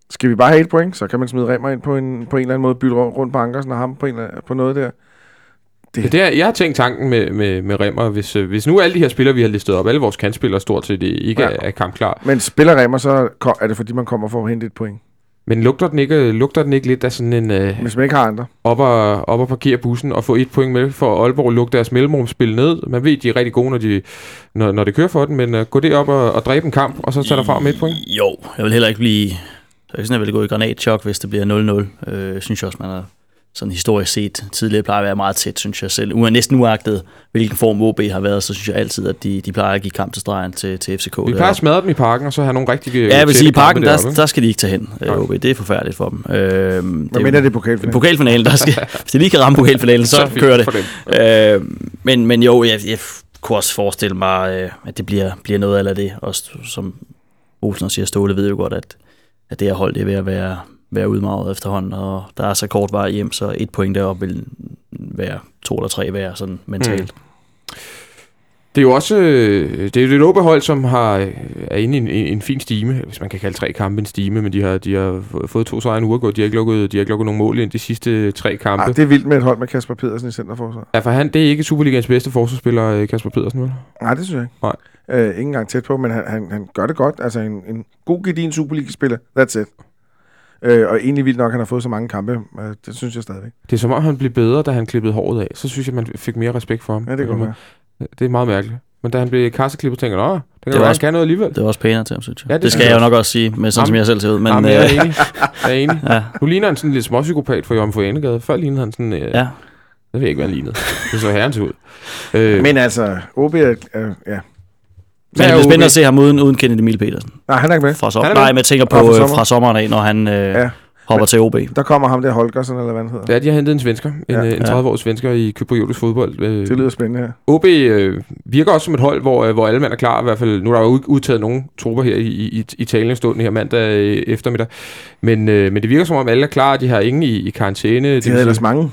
Skal vi bare have et point, så kan man smide Remmer ind på en, på en eller anden måde, bytte rundt på Ankersen og ham på, en, på noget der. Ja, det er, jeg har tænkt tanken med, med, med Remmer, hvis, øh, hvis nu alle de her spillere, vi har listet op, alle vores kantspillere stort set ikke Ja. er, er kampklar, Men spiller Remmer, så er det fordi, man kommer for at hente et point. men lugter den ikke, lugter den ikke lidt af sådan en øh, Hvis man ikke har andre. op, og, op og parkere bussen og få et point med for Aalborg lukke deres mellemrumspil ned? Man ved, de er rigtig gode, når, de, når, når det kører for den, men øh, gå det op og, og dræbe en kamp, og så tage derfra med et point? Jo, jeg vil heller ikke blive... Jeg er sådan, jeg vil gå i granatchok, hvis det bliver 0-0. Øh, jeg synes også, man er sådan historisk set tidligere plejer at være meget tæt, synes jeg selv. Ua- Næsten uagtet, hvilken form OB har været, så synes jeg altid, at de, de plejer at give kamp til stregen til, til FCK. Vi plejer at smadre dem i parken, og så have nogle rigtig Ja, jeg vil sige, i parken, der, der skal de ikke tage hen, øh, Nej. OB. Det er forfærdeligt for dem. Øh, Hvad mener det er pokalfinalen? Pokalfinalen, der skal, [LAUGHS] hvis de lige kan ramme pokalfinalen, så, Så er kører det. dem. Øh, men, men jo, jeg, jeg kunne også forestille mig, øh, at det bliver, bliver noget af det. Også som Olsen også siger, Ståle ved jo godt, at, at det her hold det er ved at være, være udmaget efterhånden, og der er så kort vej hjem, så et point deroppe vil være to eller tre hver sådan mentalt. Mm. Det er jo også øh, det er jo et OB-hold, som har, øh, er inde i en, en, fin stime, hvis man kan kalde tre kampe en stime, men de har, de har få- fået to sejre en uge De har ikke lukket, de har ikke lukket nogen mål i de sidste tre kampe. Ah, det er vildt med et hold med Kasper Pedersen i centerforsvar. Ja, for han, det er ikke Superligans bedste forsvarsspiller, øh, Kasper Pedersen, vel? Nej, det synes jeg ikke. Nej. Øh, ikke engang tæt på, men han, han, han gør det godt. Altså en, en god gedin Superliga-spiller. That's it. Øh, og egentlig vildt nok, at han har fået så mange kampe. Øh, det synes jeg stadigvæk. Det er som om, han blev bedre, da han klippede håret af. Så synes jeg, man fik mere respekt for ham. Ja, det kan være. Det er meget mærkeligt. Men da han blev kasseklippet, tænker jeg, det kan var være, han også- have noget alligevel. Det er også pænere til ham, synes jeg. Ja, Ja, det det, det skal jeg jeg jo nok også sige, med sådan Ham- som jeg selv ser ud. Men, Jamen, jeg er øh, enig. Jeg er enig. [LAUGHS] ja, Nu ligner han sådan lidt småpsykopat for Jørgen Forenegade. Før lignede han sådan... Øh, ja. Jeg ved ikke, hvad han lignede. Det så herrens ud. Øh, Men altså, OB er... Øh, ja. Men det er bliver spændende at se ham uden, uden Kennedy Emil Petersen. Nej, han er ikke med. Fra Han er med. Nej, men jeg tænker på fra øh, sommer. fra sommeren af, når han øh, Ja. ja. hopper til OB. Der kommer ham der Holgersen, eller hvad han hedder. Ja, de har hentet en svensker. En, Ja. ja, en Ja. 30-årig svensker i kypriotisk fodbold. Øh, Det lyder spændende her. OB øh, virker også som et hold, hvor, øh, hvor alle mand er klar. I hvert fald, nu er der jo ud- udtaget nogle trupper her i, i, i Italien stående her mandag øh, eftermiddag. Men, øh, men det virker som om alle er klar. De har ingen i, i karantæne. De Det, havde ellers mange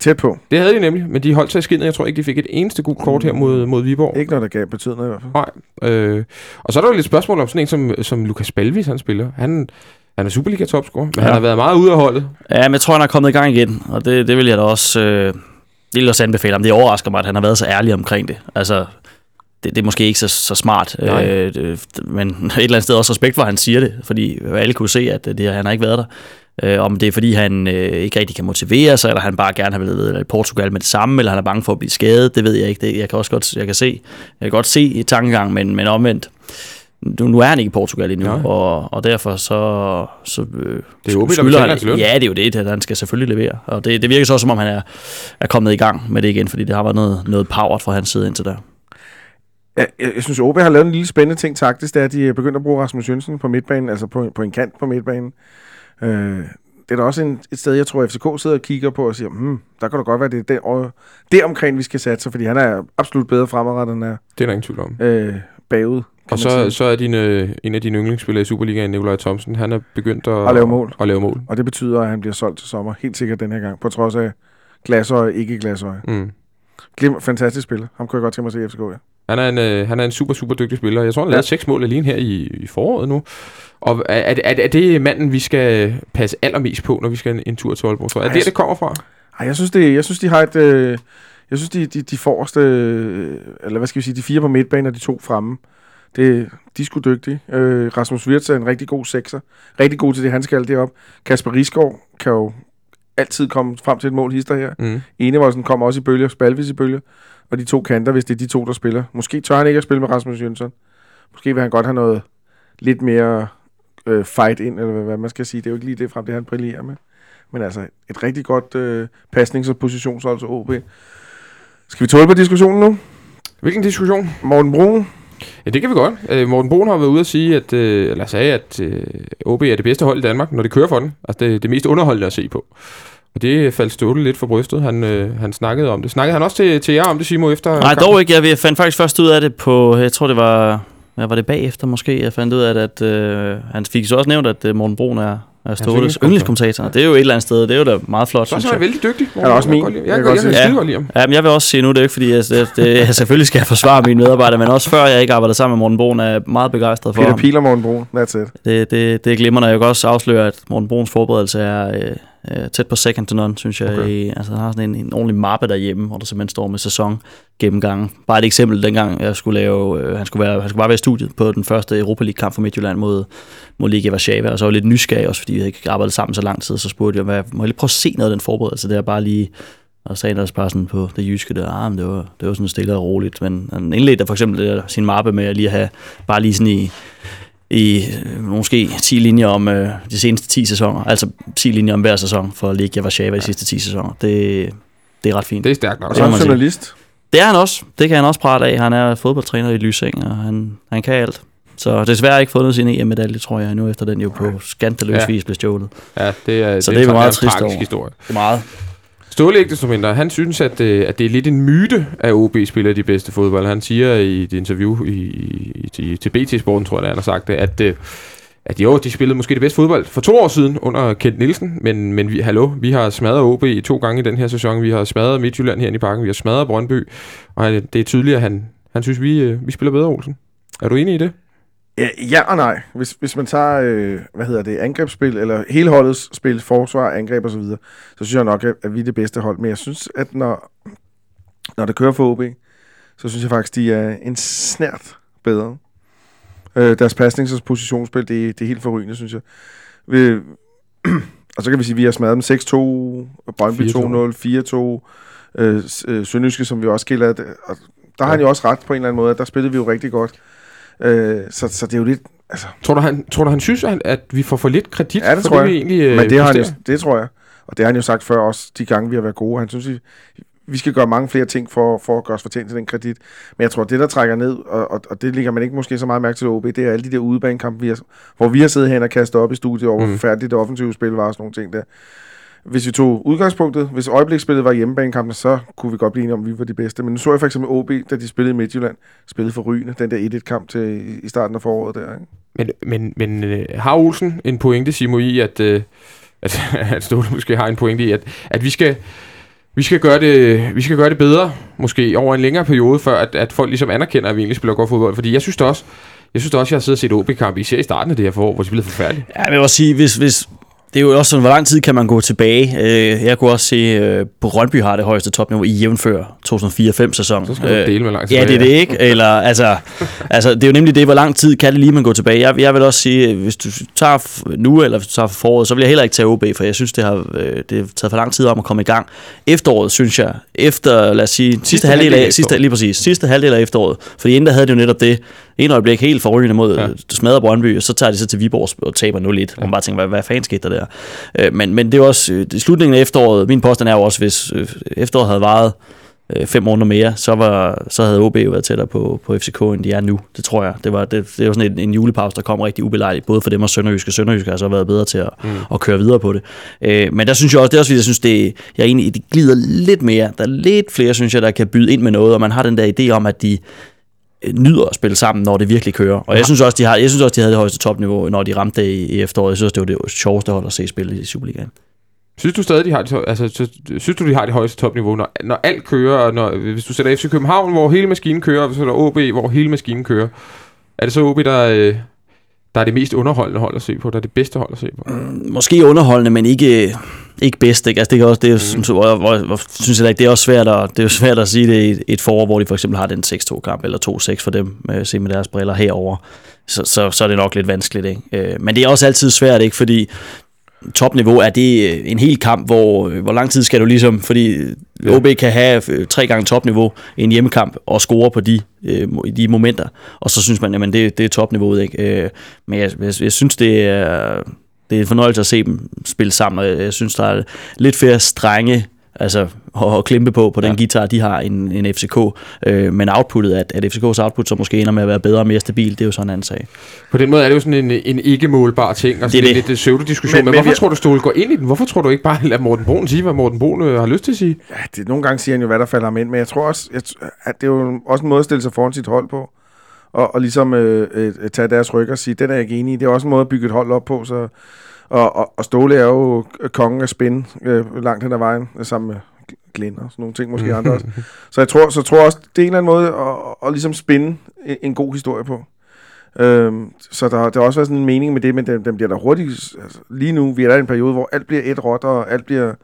tæt på. det havde de nemlig, men de holdt sig i skinnet. Jeg tror ikke, de fik et eneste gult kort her mod, mod Viborg. Ikke noget, der gav betydning i hvert fald. Nej. Øh, og så er der jo lidt spørgsmål om sådan en som, som Lukas Balvis, han spiller. Han, han er Superliga-topscorer, men ja. han har været meget ude af holdet. Ja, men jeg tror, han er kommet i gang igen, og det, det vil jeg da også, øh, det vil jeg også anbefale ham. Det overrasker mig, at han har været så ærlig omkring det. Altså, det, det er måske ikke så, så smart, Nej. øh, det, men [LAUGHS] et eller andet sted også respekt for, at han siger det, fordi alle kunne se, at det, han har ikke været der. Øh, om det er, fordi han øh, ikke rigtig kan motivere sig, eller han bare gerne har været i Portugal med det samme, eller han er bange for at blive skadet, det ved jeg ikke. Det, jeg kan også godt, jeg kan se, jeg kan godt se i tankegang, men, men omvendt. Nu, nu er han ikke i Portugal endnu, Nej. og, og derfor så, så øh, Det er OB, der skylder han-. Ja, det er jo det, det han skal selvfølgelig levere. Og det, det virker så også, som om han er, er kommet i gang med det igen, fordi det har været noget, noget power fra hans side indtil der. Ja, jeg, jeg synes, OB har lavet en lille spændende ting taktisk, det er, at de er begyndt at bruge Rasmus Jønsen på midtbanen, altså på, på en kant på midtbanen. Øh, det er da også en, et sted, jeg tror, FCK sidder og kigger på og siger, hmm, der kan da godt være, det er der, og det omkring, vi skal satse, fordi han er absolut bedre fremadrettet, end er Det er der ingen tvivl om. øh, bagud. Og så, så er din, øh, en af dine yndlingsspillere i Superligaen, Nikolaj Thomsen, han er begyndt at, At lave mål. At lave mål. Og det betyder, at han bliver solgt til sommer, helt sikkert den her gang, på trods af glasøje, ikke glasøje. Mm. Glim, fantastisk spiller. Ham kunne jeg godt tænke mig at se i FCK, ja. Han er en, øh, han er en super, super dygtig spiller. Jeg tror, han har Ja. lavet seks mål alene her i, i foråret nu. Og er, er, er, er det manden, vi skal passe allermest på, når vi skal en, en tur til Aalborg? jeg? Er Ej, det, det kommer fra? Ej, jeg synes, det, jeg synes, de har et... Øh, jeg synes, de, de, de forreste... Øh, eller hvad skal vi sige? De fire på midtbanen og de to fremme. Det, de er sgu dygtige. Øh, Rasmus Wirtz er en rigtig god sekser. Rigtig god til det, han skal derop. Kasper Risgaard kan jo altid komme frem til et mål hister her. Mm. Enevoldsen kommer også i bølger, Spalvis i bølger. Og de to kanter, hvis det er de to, der spiller. Måske tør han ikke at spille med Rasmus Jønsson. Måske vil han godt have noget lidt mere øh, fight ind, eller hvad man skal sige. Det er jo ikke lige det frem, det han brillerer med. Men altså, et rigtig godt øh, pasnings- og positionshold til OB. Skal vi tåle på diskussionen nu? Hvilken diskussion? Morten Brun, Ja, det kan vi godt. Øh, Morten Brun har været ude at sige, at, øh, eller sagde, at øh, OB er det bedste hold i Danmark, når det kører for den. Altså det, det mest underholdende at se på. Og det faldt Ståle lidt for brystet. Han, øh, han snakkede om det. Snakkede han også til, til jer om det, Simo, efter Nej, kampen? dog ikke. Jeg fandt faktisk først ud af det på, jeg tror det var, hvad var det bagefter måske, jeg fandt ud af, at øh, han fik så også nævnt, at øh, Morten Brun er, er Ståles yndlingskommentator. yndlingskommentator. Det er jo et eller andet sted, det er jo da meget flot, Så er synes han jeg. vældig dygtig. Han er også min. Jeg Jeg, jeg, jeg, jeg, Ja. jeg. Ja, men jeg vil også sige nu, det er jo ikke fordi, jeg, det, det, jeg [LAUGHS] selvfølgelig skal jeg forsvare mine medarbejdere, men også før jeg ikke arbejder sammen med Morten Brun, er jeg meget begejstret for Peter ham. Pil og Morten Brun. That's it. Det, det, det er glimrende. Jeg kan også afsløre, at Morten Bruns forberedelse er øh, øh, tæt på second to none, synes jeg. Okay. Okay. Altså, han har sådan en, en ordentlig mappe derhjemme, hvor der simpelthen står med sæson gennemgang. Bare et eksempel, dengang jeg skulle lave, øh, han, skulle være, han skulle bare være i studiet på den første Europa League-kamp for Midtjylland mod, mod Liga Warszawa, og så var jeg lidt nysgerrig også, fordi vi havde ikke arbejdet sammen så lang tid, så spurgte jeg, hvad, må jeg lige prøve at se noget af den forberedelse der, bare lige og sagde også bare sådan på det jyske der, ah, det var, det var sådan stille og roligt, men han indledte for eksempel sin mappe med at lige have, bare lige sådan i, i øh, måske 10 linjer om øh, de seneste 10 sæsoner. Altså 10 linjer om hver sæson for Liga Warszawa ja. de sidste 10 sæsoner. Det, det er ret fint. Det er stærkt nok. Og så er man sige. Det er han også. Det kan han også prate af. Han er fodboldtræner i Lysing, og han, han kan alt. Så desværre ikke fundet sin EM-medalje, tror jeg, nu efter den jo på skandaløs Ja. vis blev stjålet. Ja, det er, Så det er vi en- meget trist over. historie. Det er meget. Ståle ikke desto mindre, han synes, at, øh, at det er lidt en myte, at OB spiller de bedste fodbold. Han siger i et interview i, i, i, til BT Sporten, tror jeg, det er, han har sagt det, at, øh, at jo, de spillede måske det bedste fodbold for to år siden under Kent Nielsen, men, men vi, hallo, vi har smadret OB i to gange i den her sæson. Vi har smadret Midtjylland her i parken, vi har smadret Brøndby, og det er tydeligt, at han, han synes, vi, øh, vi spiller bedre, Olsen. Er du enig i det? Ja, ja og nej. Hvis, hvis man tager, øh, hvad hedder det, angrebsspil, eller hele holdets spil, forsvar, angreb og så videre, så synes jeg nok, at, at vi er det bedste hold. Men jeg synes, at når, når det kører for OB, så synes jeg faktisk, de er en snært bedre. Øh, deres pasnings- og positionsspil, det, det er helt forrygende, synes jeg. Vi, [CLEARS THROAT] og så kan vi sige, at vi har smadret dem 6-2, Brøndby 2-0, 4-2, øh, øh, Sønderjyske, som vi også skiller. Og der har han jo også ret på en eller anden måde, at der spillede vi jo rigtig godt. Øh, så, så det er jo lidt... Altså, Tror du, han, tror du, han synes, at, at vi får for lidt kredit Ja, det for tror det, jeg. vi egentlig øh, Men det, har han jo, det tror jeg. Og det har han jo sagt før også, de gange vi har været gode. Han synes, vi, vi skal gøre mange flere ting for, for at gøre os fortjent til den kredit. Men jeg tror, det der trækker ned, og, og, og det ligger man ikke måske så meget mærke til OB, det er alle de der udebanekampe, vi har, hvor vi har siddet hen og kastet op i studiet over, Mm. hvor færdigt det offensive spil var og sådan nogle ting der. Hvis vi tog udgangspunktet, hvis øjebliksspillet var hjemmebanekampene, så kunne vi godt blive enige om, at vi var de bedste. Men nu så jeg for eksempel OB, da de spillede i Midtjylland, spillede for Rygende, den der 1-1-kamp til, i starten af foråret der. Ikke? Men, men, men øh, har Olsen en pointe, Simo, i, at, øh, at, [LAUGHS] at Ståle måske har en pointe i, at, at vi skal... Vi skal, gøre det, vi skal gøre det bedre, måske over en længere periode, før at, at folk ligesom anerkender, at vi egentlig spiller godt fodbold. Fordi jeg synes da også, jeg synes da også, jeg har siddet og set OB-kamp, især i starten af det her forår, hvor de spillede forfærdeligt. Ja, men jeg vil også sige, hvis, hvis, det er jo også sådan, hvor lang tid kan man gå tilbage. Øh, Jeg kunne også se, øh, Brøndby har det højeste topniveau i jævnfør 2004-5 sæson. Så skal du dele med langt Ja, det er det ikke. Eller, altså, altså, det er jo nemlig det, hvor lang tid kan det lige man gå tilbage. Jeg, jeg vil også sige, hvis du tager nu, eller hvis du tager foråret, så vil jeg heller ikke tage OB, for jeg synes, det har, øh, det har taget for lang tid om at komme i gang. Efteråret, synes jeg, efter, lad os sige, sidste, sidste halvdel af sidste, lige præcis, sidste halvdel af efteråret. Fordi inden der havde det jo netop det, en øjeblik helt forrygende mod Ja. smadrer Brøndby, og så tager de så til Viborg og taber 0-1. Ja. Man bare tænker, hvad, hvad fanden skete der der? Øh, men, men det er også, øh, i slutningen af efteråret, min påstand er jo også, hvis øh, efteråret havde varet øh, fem måneder mere, så, var, så havde OB jo været tættere på, på FCK, end de er nu. Det tror jeg. Det var, det, det var sådan en, en julepause, der kom rigtig ubelejligt, både for dem og Sønderjyske. Sønderjyske har så været bedre til at, mm. at køre videre på det. Øh, men der synes jeg også, det er også, jeg synes, det, jeg enig, i, det glider lidt mere. Der er lidt flere, synes jeg, der kan byde ind med noget, og man har den der idé om, at de nyder at spille sammen, når det virkelig kører. Og jeg synes også, de har, jeg synes også, de havde det højeste topniveau, når de ramte det i, i efteråret. Jeg synes også, det var det sjoveste hold at se spille i Superligaen. Synes du stadig, de har det, altså, sy- synes du, de har det højeste topniveau, når, når alt kører, når, hvis du sætter FC København, hvor hele maskinen kører, og hvis du sætter OB, hvor hele maskinen kører, er det så OB, der, øh, der er det mest underholdende hold at se på, der er det bedste hold at se på? måske underholdende, men ikke, ikke bedst. Ikke? Altså, det, kan også, det er jo, mm. hvor, hvor, hvor, synes jeg, det er også svært at, det er jo svært at sige det i et, et forår, hvor de for eksempel har den 6-2-kamp, eller 2-6 for dem, med, se med deres briller herover. Så, så, så er det nok lidt vanskeligt. Ikke? Øh, Men det er også altid svært, ikke? fordi topniveau er det øh, en hel kamp, hvor, hvor lang tid skal du ligesom, fordi Ja. OB kan have øh, tre gange topniveau i en hjemmekamp og score på de, øh, de momenter, og så synes man, at det, det er topniveauet. Ikke? Øh, Men jeg, jeg, jeg synes, det er, det er en fornøjelse at se dem spille sammen, og jeg, synes, der er lidt flere strenge altså, at, at klempe på, på den Ja. guitar, de har, en, en FCK. Øh, men outputtet, at, at FCK's output så måske ender med at være bedre og mere stabil, det er jo sådan en anden sag. På den måde er det jo sådan en, en ikke-målbar ting, og Det er sådan det. lidt, lidt pseudo-diskussion. Men, Men- men, men hvorfor vi- tror du, Ståle går ind i den? Hvorfor tror du ikke bare lade Morten Brun sige, hvad Morten Brun øh, har lyst til at sige? Ja, det, nogle gange siger han jo, hvad der falder ham ind, men jeg tror også, jeg, at det er jo også en måde at stille sig foran sit hold på, og, og ligesom øh, øh, tage deres ryg og sige, den er jeg ikke enig i. Det er også en måde at bygge et hold op på, så, og, og, og Ståle er jo kongen af spin øh, langt hen ad vejen, øh, sammen med Glenn og sådan nogle ting, måske andre også. [LAUGHS] Så jeg tror, så tror også, det er en eller anden måde at, at ligesom spinde en, en god historie på. Øhm, så der, der har også været sådan en mening med det, men den, den bliver der hurtigt... Altså, lige nu, vi er der i en periode, hvor alt bliver et råt, og alt bliver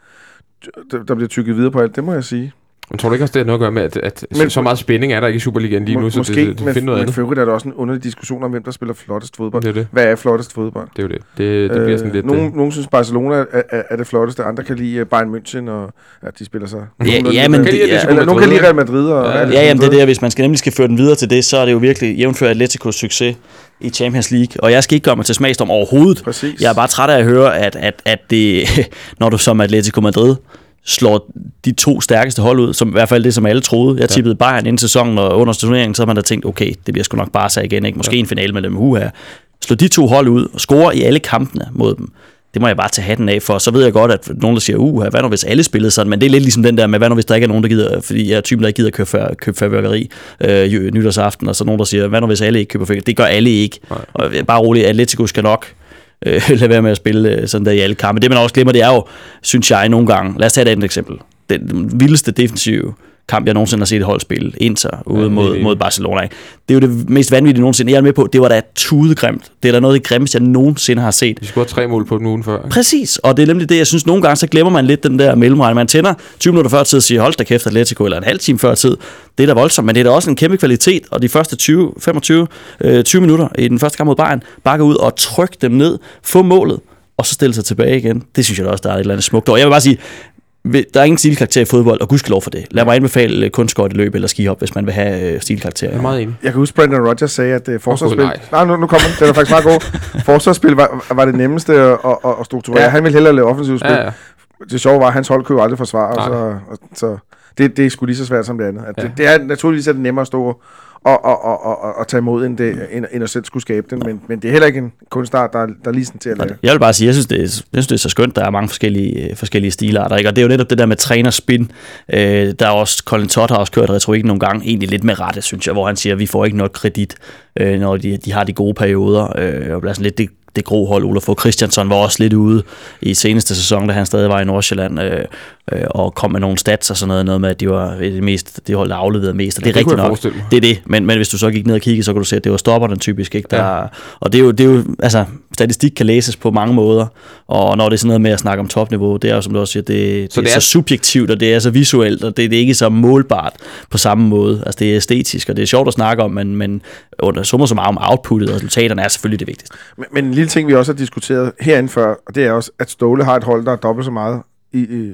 der, der bliver tykket videre på alt, det må jeg sige. Men tror du ikke også, det har noget at gøre med, at, at men, Men- så, så meget spænding er der ikke i Superligaen lige Må- nu, så måske, det, det, det men, finder noget men andet? øvrigt er der også en underlig diskussion om, hvem der spiller flottest fodbold. Det er det. Hvad er flottest fodbold? Det er jo det. Det, det bliver sådan lidt... nogen, øh, nogen synes Barcelona er, er, er det flotteste, andre kan lide øh, Bayern München, og ja, de spiller så... Ja, ja, men kan det, lide ja, Atletico Eller nogen kan lide Real Madrid, og... Ja. Ja, jamen det er det, hvis man skal nemlig skal føre den videre til det, så er det jo virkelig jævnført Atleticos succes i Champions League. Og jeg skal ikke gøre mig til smagsdom overhovedet. Præcis. Jeg er bare træt af at høre, at, at, at det, [LAUGHS] når du som Atletico Madrid slår de to stærkeste hold ud, som i hvert fald det, som alle troede. Jeg tippede Bayern inden sæsonen, og under turneringen, så har man da tænkt, okay, det bliver sgu nok Barca igen, ikke? Måske ja. en finale med dem, uha. Slå de to hold ud og score i alle kampene mod dem. Det må jeg bare tage hatten af for. Så ved jeg godt, at nogen der siger, uh, hvad nu hvis alle spillede sådan? Men det er lidt ligesom den der med, hvad nu hvis der ikke er nogen, der gider, fordi jeg er typen, der ikke gider købe, før, købe fyrværkeri øh, nytårsaften, og så nogen, der siger, hvad nu hvis alle ikke køber fyrværkeri? Det gør alle ikke. Nej. Og bare roligt, Atletico skal nok øh, [LAUGHS] lade være med at spille øh, sådan der i alle kampe. Det man også glemmer, det er jo, synes jeg nogle gange, lad os tage et andet eksempel. Den, den vildeste defensive kamp, jeg nogensinde har set et hold spille, Inter ude Ja, mod, mod Barcelona. Ikke? Det er jo det mest vanvittige nogensinde. Jeg er med på, det var da tudegrimt. Det er da noget af det grimmeste, jeg nogensinde har set. De scorede tre mål på den ugen før. ikke? Præcis, og det er nemlig det, jeg synes, nogle gange så glemmer man lidt den der mellemregning. Man tænder 20 minutter før tid og siger, hold da kæft Atletico, eller en halv time før tid. Det er da voldsomt, men det er da også en kæmpe kvalitet, og de første 20, 25, øh, 20 minutter i den første kamp mod Bayern, bakke ud og trykke dem ned, få målet, og så stille sig tilbage igen. Det synes jeg da også, der er et eller andet smukt over. Jeg vil bare sige, der er ingen stilkarakter i fodbold, og gudskelov for det. Lad mig anbefale øh, kunstskøjt løb eller skihop, hvis man vil have øh, stilkarakter. Jeg er meget enig. Jeg kan huske, Brendan Rodgers sagde, at uh, forsvarsspil... nej. nej. nu, nu kommer den. Den er faktisk meget god. [LAUGHS] forsvarsspil var, var det nemmeste at, at, at strukturere. Ja. Ja. Han ville hellere lave offensivt spil. Ja, ja. Det sjove var, at hans hold kunne jo aldrig forsvare. Nej. Og så, og, så det, det er sgu lige så svært som det andet. At Ja. det, det er naturligvis er det nemmere at stå og, og, og, og, og, tage imod, end, det, end, end at selv skulle skabe den. Men, men det er heller ikke en kunstart, der, er- der er lige sådan til at lave. Jeg vil bare sige, jeg synes, det er, jeg synes, det er så skønt, der er mange forskellige, øh, forskellige stilarter. Ikke? Og det er jo netop det der med trænerspin. Øh, der er også, Colin Todd har også kørt retorikken nogle gange, egentlig lidt med rette, synes jeg, hvor han siger, at vi får ikke noget kredit, øh, når de, de har de gode perioder. Øh, og sådan lidt det, det grå hold. Olaf Fogh Christiansen var også lidt ude i seneste sæson, da han stadig var i Nordsjælland, øh, øh, og kom med nogle stats og sådan noget, noget med, at de var det, mest, det hold, der afleverede mest. Og det er kunne rigtigt nok. forestille. Det er det, men, men hvis du så gik ned og kiggede, så kunne du se, at det var stopperne typisk. Ikke? Der, ja. Og det er, jo, det er jo, altså, statistik kan læses på mange måder, og når det er sådan noget med at snakke om topniveau, det er jo, som du også siger, det, Så det, det er er- så subjektivt, og det er så visuelt, og det, det er ikke så målbart på samme måde. Altså, det er æstetisk, og det er sjovt at snakke om, men, men under summer så meget om outputtet, og resultaterne er selvfølgelig det vigtigste. Men, men en lille ting, vi også har diskuteret herinde før, og det er også, at Ståle har et hold, der er dobbelt så meget i, i,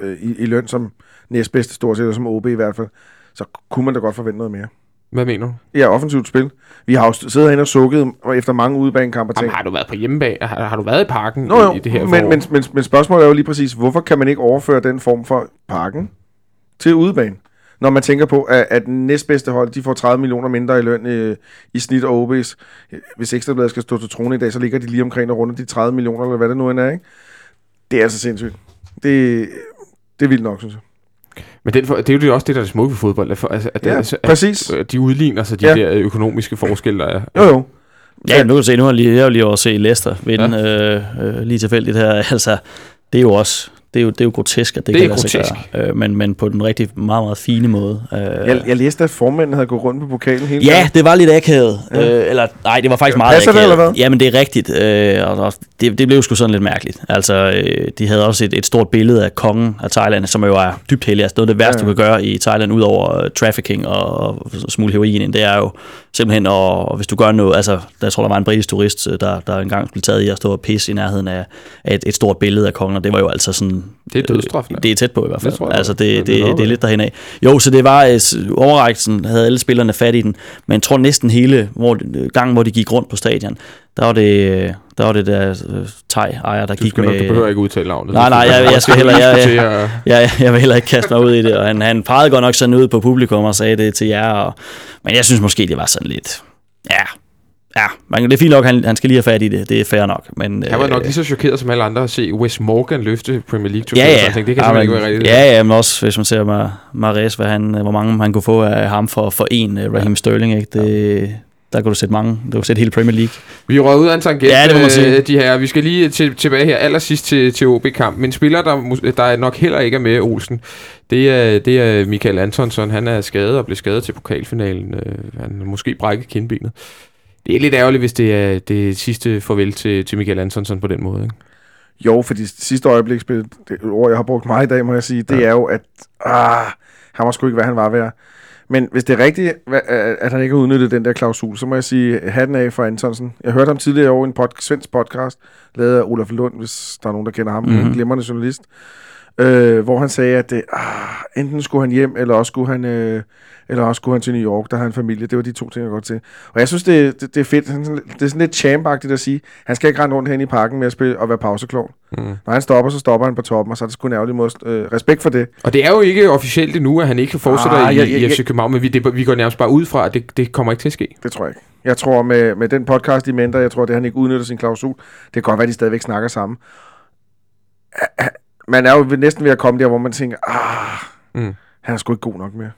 øh, i, i løn som næstbedste stort set, eller som OB i hvert fald. Så kunne man da godt forvente noget mere. Hvad mener du? Ja, offensivt spil. Vi har jo siddet herinde og sukket efter mange udebanekampe Jamen, har du været på hjemmebane? Har, har du været i parken Nå jo, i, i det her men, men, men, men spørgsmålet er jo lige præcis, hvorfor kan man ikke overføre den form for parken til udebane? Når man tænker på, at, at næstbedste hold, de får 30 millioner mindre i løn øh, i snit og OB's. Hvis Ekstrabladet skal stå til trone i dag, så ligger de lige omkring og rundt de 30 millioner, eller hvad det nu end er, ikke? Det er altså sindssygt. Det, det er vildt nok, synes jeg. Men den, for- det er jo det også det, der er det smukke ved fodbold. At, for, altså, at, Ja, altså, præcis. At, at de udligner sig de Ja. der økonomiske forskelle, der er. Jo, jo. Ja, nu kan du se, nu har jeg lige, jeg har lige over at se Leicester vinde ja. øh, øh, lige tilfældigt her. [LAUGHS] Altså, det er jo også det er jo, det er jo grotesk, at det, Det kan er lade sig grotesk. gøre, øh, men, men på den rigtig meget, meget fine måde. Øh, Jeg, jeg læste, at formanden havde gået rundt på pokalen hele Ja, tiden. det var lidt akavet. Ja. Ja. Øh, eller, nej, det var faktisk meget Passer det, akavet. eller hvad? Ja, men det er rigtigt. Øh, og, og det, det blev sgu sådan lidt mærkeligt. Altså, øh, de havde også et, et stort billede af kongen af Thailand, som jo er dybt heldig. Altså, noget af det værste, Ja, du kan gøre i Thailand, udover uh, trafficking og, og smule heroin, det er jo simpelthen, og, og hvis du gør noget, altså, der jeg tror, der var en britisk turist, øh, der, der engang blev taget i at stå og pisse i nærheden af, af et, et stort billede af kongen, og det var jo altså sådan... Det er dødsstraffen, ja. Det er tæt på i hvert fald. Det jeg altså, det, det, det er det, det er lidt derhen af. Jo, så det var øh, overrækkelsen, havde alle spillerne fat i den, men jeg tror næsten hele hvor, gangen, hvor de gik rundt på stadion, der var det, øh, der var det der øh, thai-ejer, der Du, gik med... nok- du behøver ikke udtale navnet. Nej, nej, jeg- jeg skal heller- jeg- jeg- jeg, jeg vil heller ikke kaste mig ud i det, og han, han pegede godt nok sådan ud på publikum og sagde det til jer, og, men jeg synes måske, det var sådan lidt... Ja, ja, men det er fint nok, han, han skal lige have fat i det, det er fair nok, men... Han var nok øh, lige så chokeret som alle andre at se Wes Morgan løfte Premier League Ja, ja. jeg tænkte, det kan ja, simpelthen men, ikke være rigtigt. Ja, ja, men også hvis man ser Mar- Mahrez, hvad han, hvor mange man kunne få af ham for, for en uh, Raheem Sterling, ikke? Det, der kunne du sætte mange, du kunne sætte hele Premier League. Vi røg ud af en tangent, Ja, det må man sige. øh, de her. Vi skal lige til, tilbage her allersidst til, til OB-kamp. Men en spiller, der, der nok heller ikke er med, Olsen, det er, det er Michael Antonsson. Han er skadet og blev skadet til pokalfinalen. Øh, Han måske brækket kindbenet. Det er lidt ærgerligt, hvis det er det sidste farvel til, til Michael Antonsson på den måde. Ikke? Jo, fordi sidste øjebliksspil, det et ord, jeg har brugt meget i dag, må jeg sige, det Ja. er jo, at ah, han var sgu ikke, hvad han var værd. Men hvis det er rigtigt, at han ikke har udnyttet den der klausul, så må jeg sige hatten af for Antonsen. Jeg hørte ham tidligere over i en pod- svensk podcast, lavet af Olaf Lund, hvis der er nogen, der kender ham, mm-hmm. Mhm. en glimrende journalist, øh, hvor han sagde, at det, ah, enten skulle han hjem, eller også skulle han, øh, eller også skulle han til New York, der har han familie. Det var de to ting, jeg godt til. Og jeg synes, det, det, det er fedt. Han, det er sådan lidt champagtigt at sige, han skal ikke rende rundt hen i parken med at spille og være pauseklovn. Mm. Når han stopper, så stopper han på toppen, og så er det sgu en ærgerlig måde. Øh, respekt for det. Og det er jo ikke officielt endnu, at han ikke fortsætter Ah, i, jeg- jeg- i FC København, men vi, det, vi går nærmest bare ud fra, at det, det kommer ikke til at ske. Det tror jeg ikke. Jeg tror med, med den podcast i mente, jeg tror, det han ikke udnytter sin klausul. Det kan godt være, at de stadigvæk snakker sammen. Man er jo næsten ved at komme der, hvor man tænker, ah, Mm. han er sgu ikke god nok mere.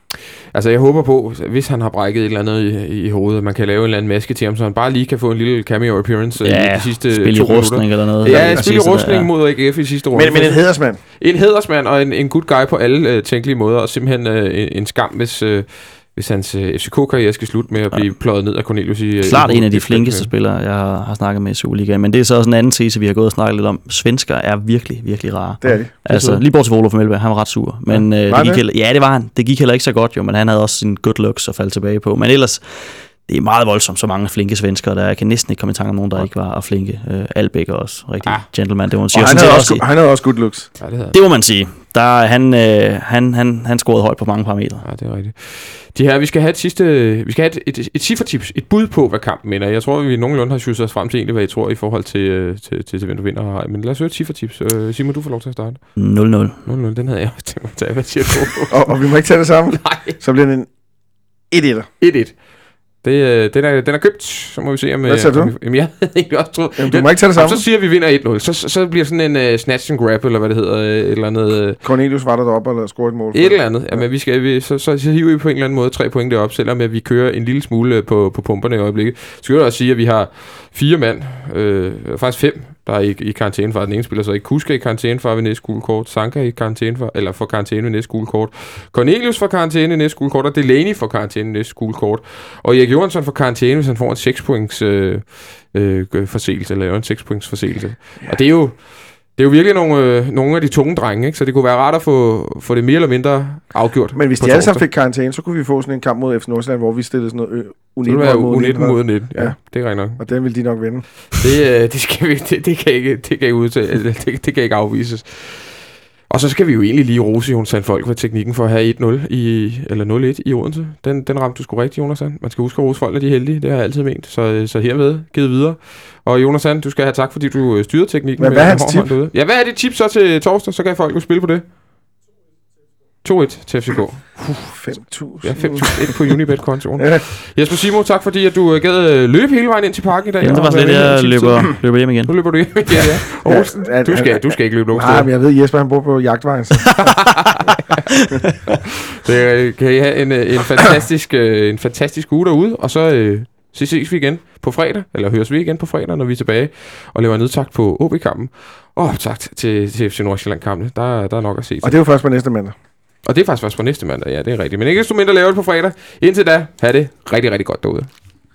Altså, jeg håber på, hvis han har brækket et eller andet i, i hovedet, man kan lave en eller anden maske til ham, så han bare lige kan få en lille cameo appearance øh, i Ja, de sidste spil i to minutter. rustning eller noget. Ja, spil i der, rustning ja. mod AGF i sidste runde. Men, men en hedersmand. en hedersmand og en, en good guy på alle øh, tænkelige måder, og simpelthen øh, en, en skam, hvis, øh, hvis hans øh, FCK-karriere skal slutte med at blive pløjet ned af Cornelius i... øh, Klart i- en af de flinkeste spillere, jeg har, har snakket med i Superligaen. Men det er så også en anden tese, vi har gået og snakket lidt om. Svensker er virkelig, virkelig rare. Det er de. Altså, lige bort til Olof Melberg, han var ret sur. Men, ja, øh, Var det gik det? heller, ja, det var han. Det gik heller ikke så godt jo, men han havde også sin good looks at falde tilbage på. Men ellers, det er meget voldsomt, så mange flinke svenskere, der jeg kan næsten ikke komme i tanke om nogen, der ikke var flinke. Øh, Albæk er også rigtig Ah. gentleman, det må man Og sige. Og han havde, set også, han havde også good looks. Ja, det, havde. det må man sige. Der, er han, øh, han, han, han scorede højt på mange parametre. Ja, det er rigtigt. De her, vi skal have et sidste, vi skal have et, et, et ciffertips, et bud på, hvad kampen minder. Jeg tror, vi nogenlunde har sjusset os frem til egentlig, hvad I tror i forhold til, øh, til, til, til hvem du vinder. Men lad os høre et ciffertips. Øh, Simon, du får lov til at starte. 0-0. 0-0, den havde jeg også tænkt mig at tage. Hvad siger du? [LAUGHS] Og, og vi må ikke tage det sammen. Nej. Så bliver det en 1 1 1-1. Det, øh, den, er, den er købt, så må vi se om... Hvad øh, sagde du? Jamen, jeg havde [LAUGHS] egentlig også troet... Jamen, du må ikke tage det sammen. så siger vi, at vi vinder 1-0. Så, så, så bliver sådan en uh, snatch and grab, eller hvad det hedder, et eller andet... Cornelius var der deroppe og scorede et mål. et eller andet. Jamen, vi skal, vi, så, så, så hiver vi på en eller anden måde tre point derop, selvom at vi kører en lille smule på, på pumperne i øjeblikket. Så skal jeg også sige, at vi har fire mand, øh, faktisk fem, der er i, i karantæne for. Den ene spiller så ikke. Kuska i karantæne for ved næste gulkort. Sanka i karantæne for, eller for karantæne ved næste gulkort. Cornelius for karantæne i næste gulkort, og Delaney for karantæne i næste gulkort. Og Erik Johansson for karantæne, hvis han får en 6 points øh, øh, forseelse, eller en 6 points forseelse. Ja. Og det er jo, det er jo virkelig nogle, øh, nogle af de tunge drenge, ikke? så det kunne være rart at få, få det mere eller mindre afgjort. Men hvis de alle sammen fik karantæne, så kunne vi få sådan en kamp mod FC Nordsjælland, hvor vi stillede sådan noget ø- Så det vil U19 være mod U19 mod 19. Ja, Ja. det er nok. Og den vil de nok vinde. Det, øh, [LAUGHS] det, skal vi, det, det, kan ikke, det kan ikke udtale, eller det, det kan ikke afvises. Og så skal vi jo egentlig lige rose Jonas Sand Folk for teknikken for at have 1-0 i, eller 0-1 i Odense. Den, den ramte du sgu rigtigt, Jonas Sand. Man skal huske at rose folk, når de er heldige. Det har jeg altid ment. Så, så hermed givet videre. Og Jonas Sand, du skal have tak, fordi du øh, styrede teknikken. Med hvad er hans hånd Derude. Ja, hvad er dit tip så til torsdag? Så kan folk jo spille på det. 2-1 til FCK. 5.000. Ja, 5.001 på Unibet-kontoen. [LAUGHS] Ja. Jesper Simo, tak fordi at du øh, gad øh, løbe hele vejen ind til parken i dag. Jamen, det var med jeg løber, løber hjem igen. Nu løber du hjem igen, ja. Ja, Olsen, at- du, skal, du skal ikke løbe nogen Nej, men jeg ved, Jesper han bor på jagtvejen. Så. [LAUGHS] Det, øh, kan I have en, øh, en, fantastisk, øh, en fantastisk uge derude, og så, øh, Så ses vi igen på fredag, eller høres vi igen på fredag, når vi er tilbage og laver nedtakt på OB-kampen. Og optakt til, til FC Nordsjælland-kampen. Der, der er nok at se. Og det er jo først på næste mandag. Og det er faktisk først på næste mandag, ja, det er rigtigt. Men ikke desto mindre laver det på fredag. Indtil da, have det rigtig, rigtig godt derude.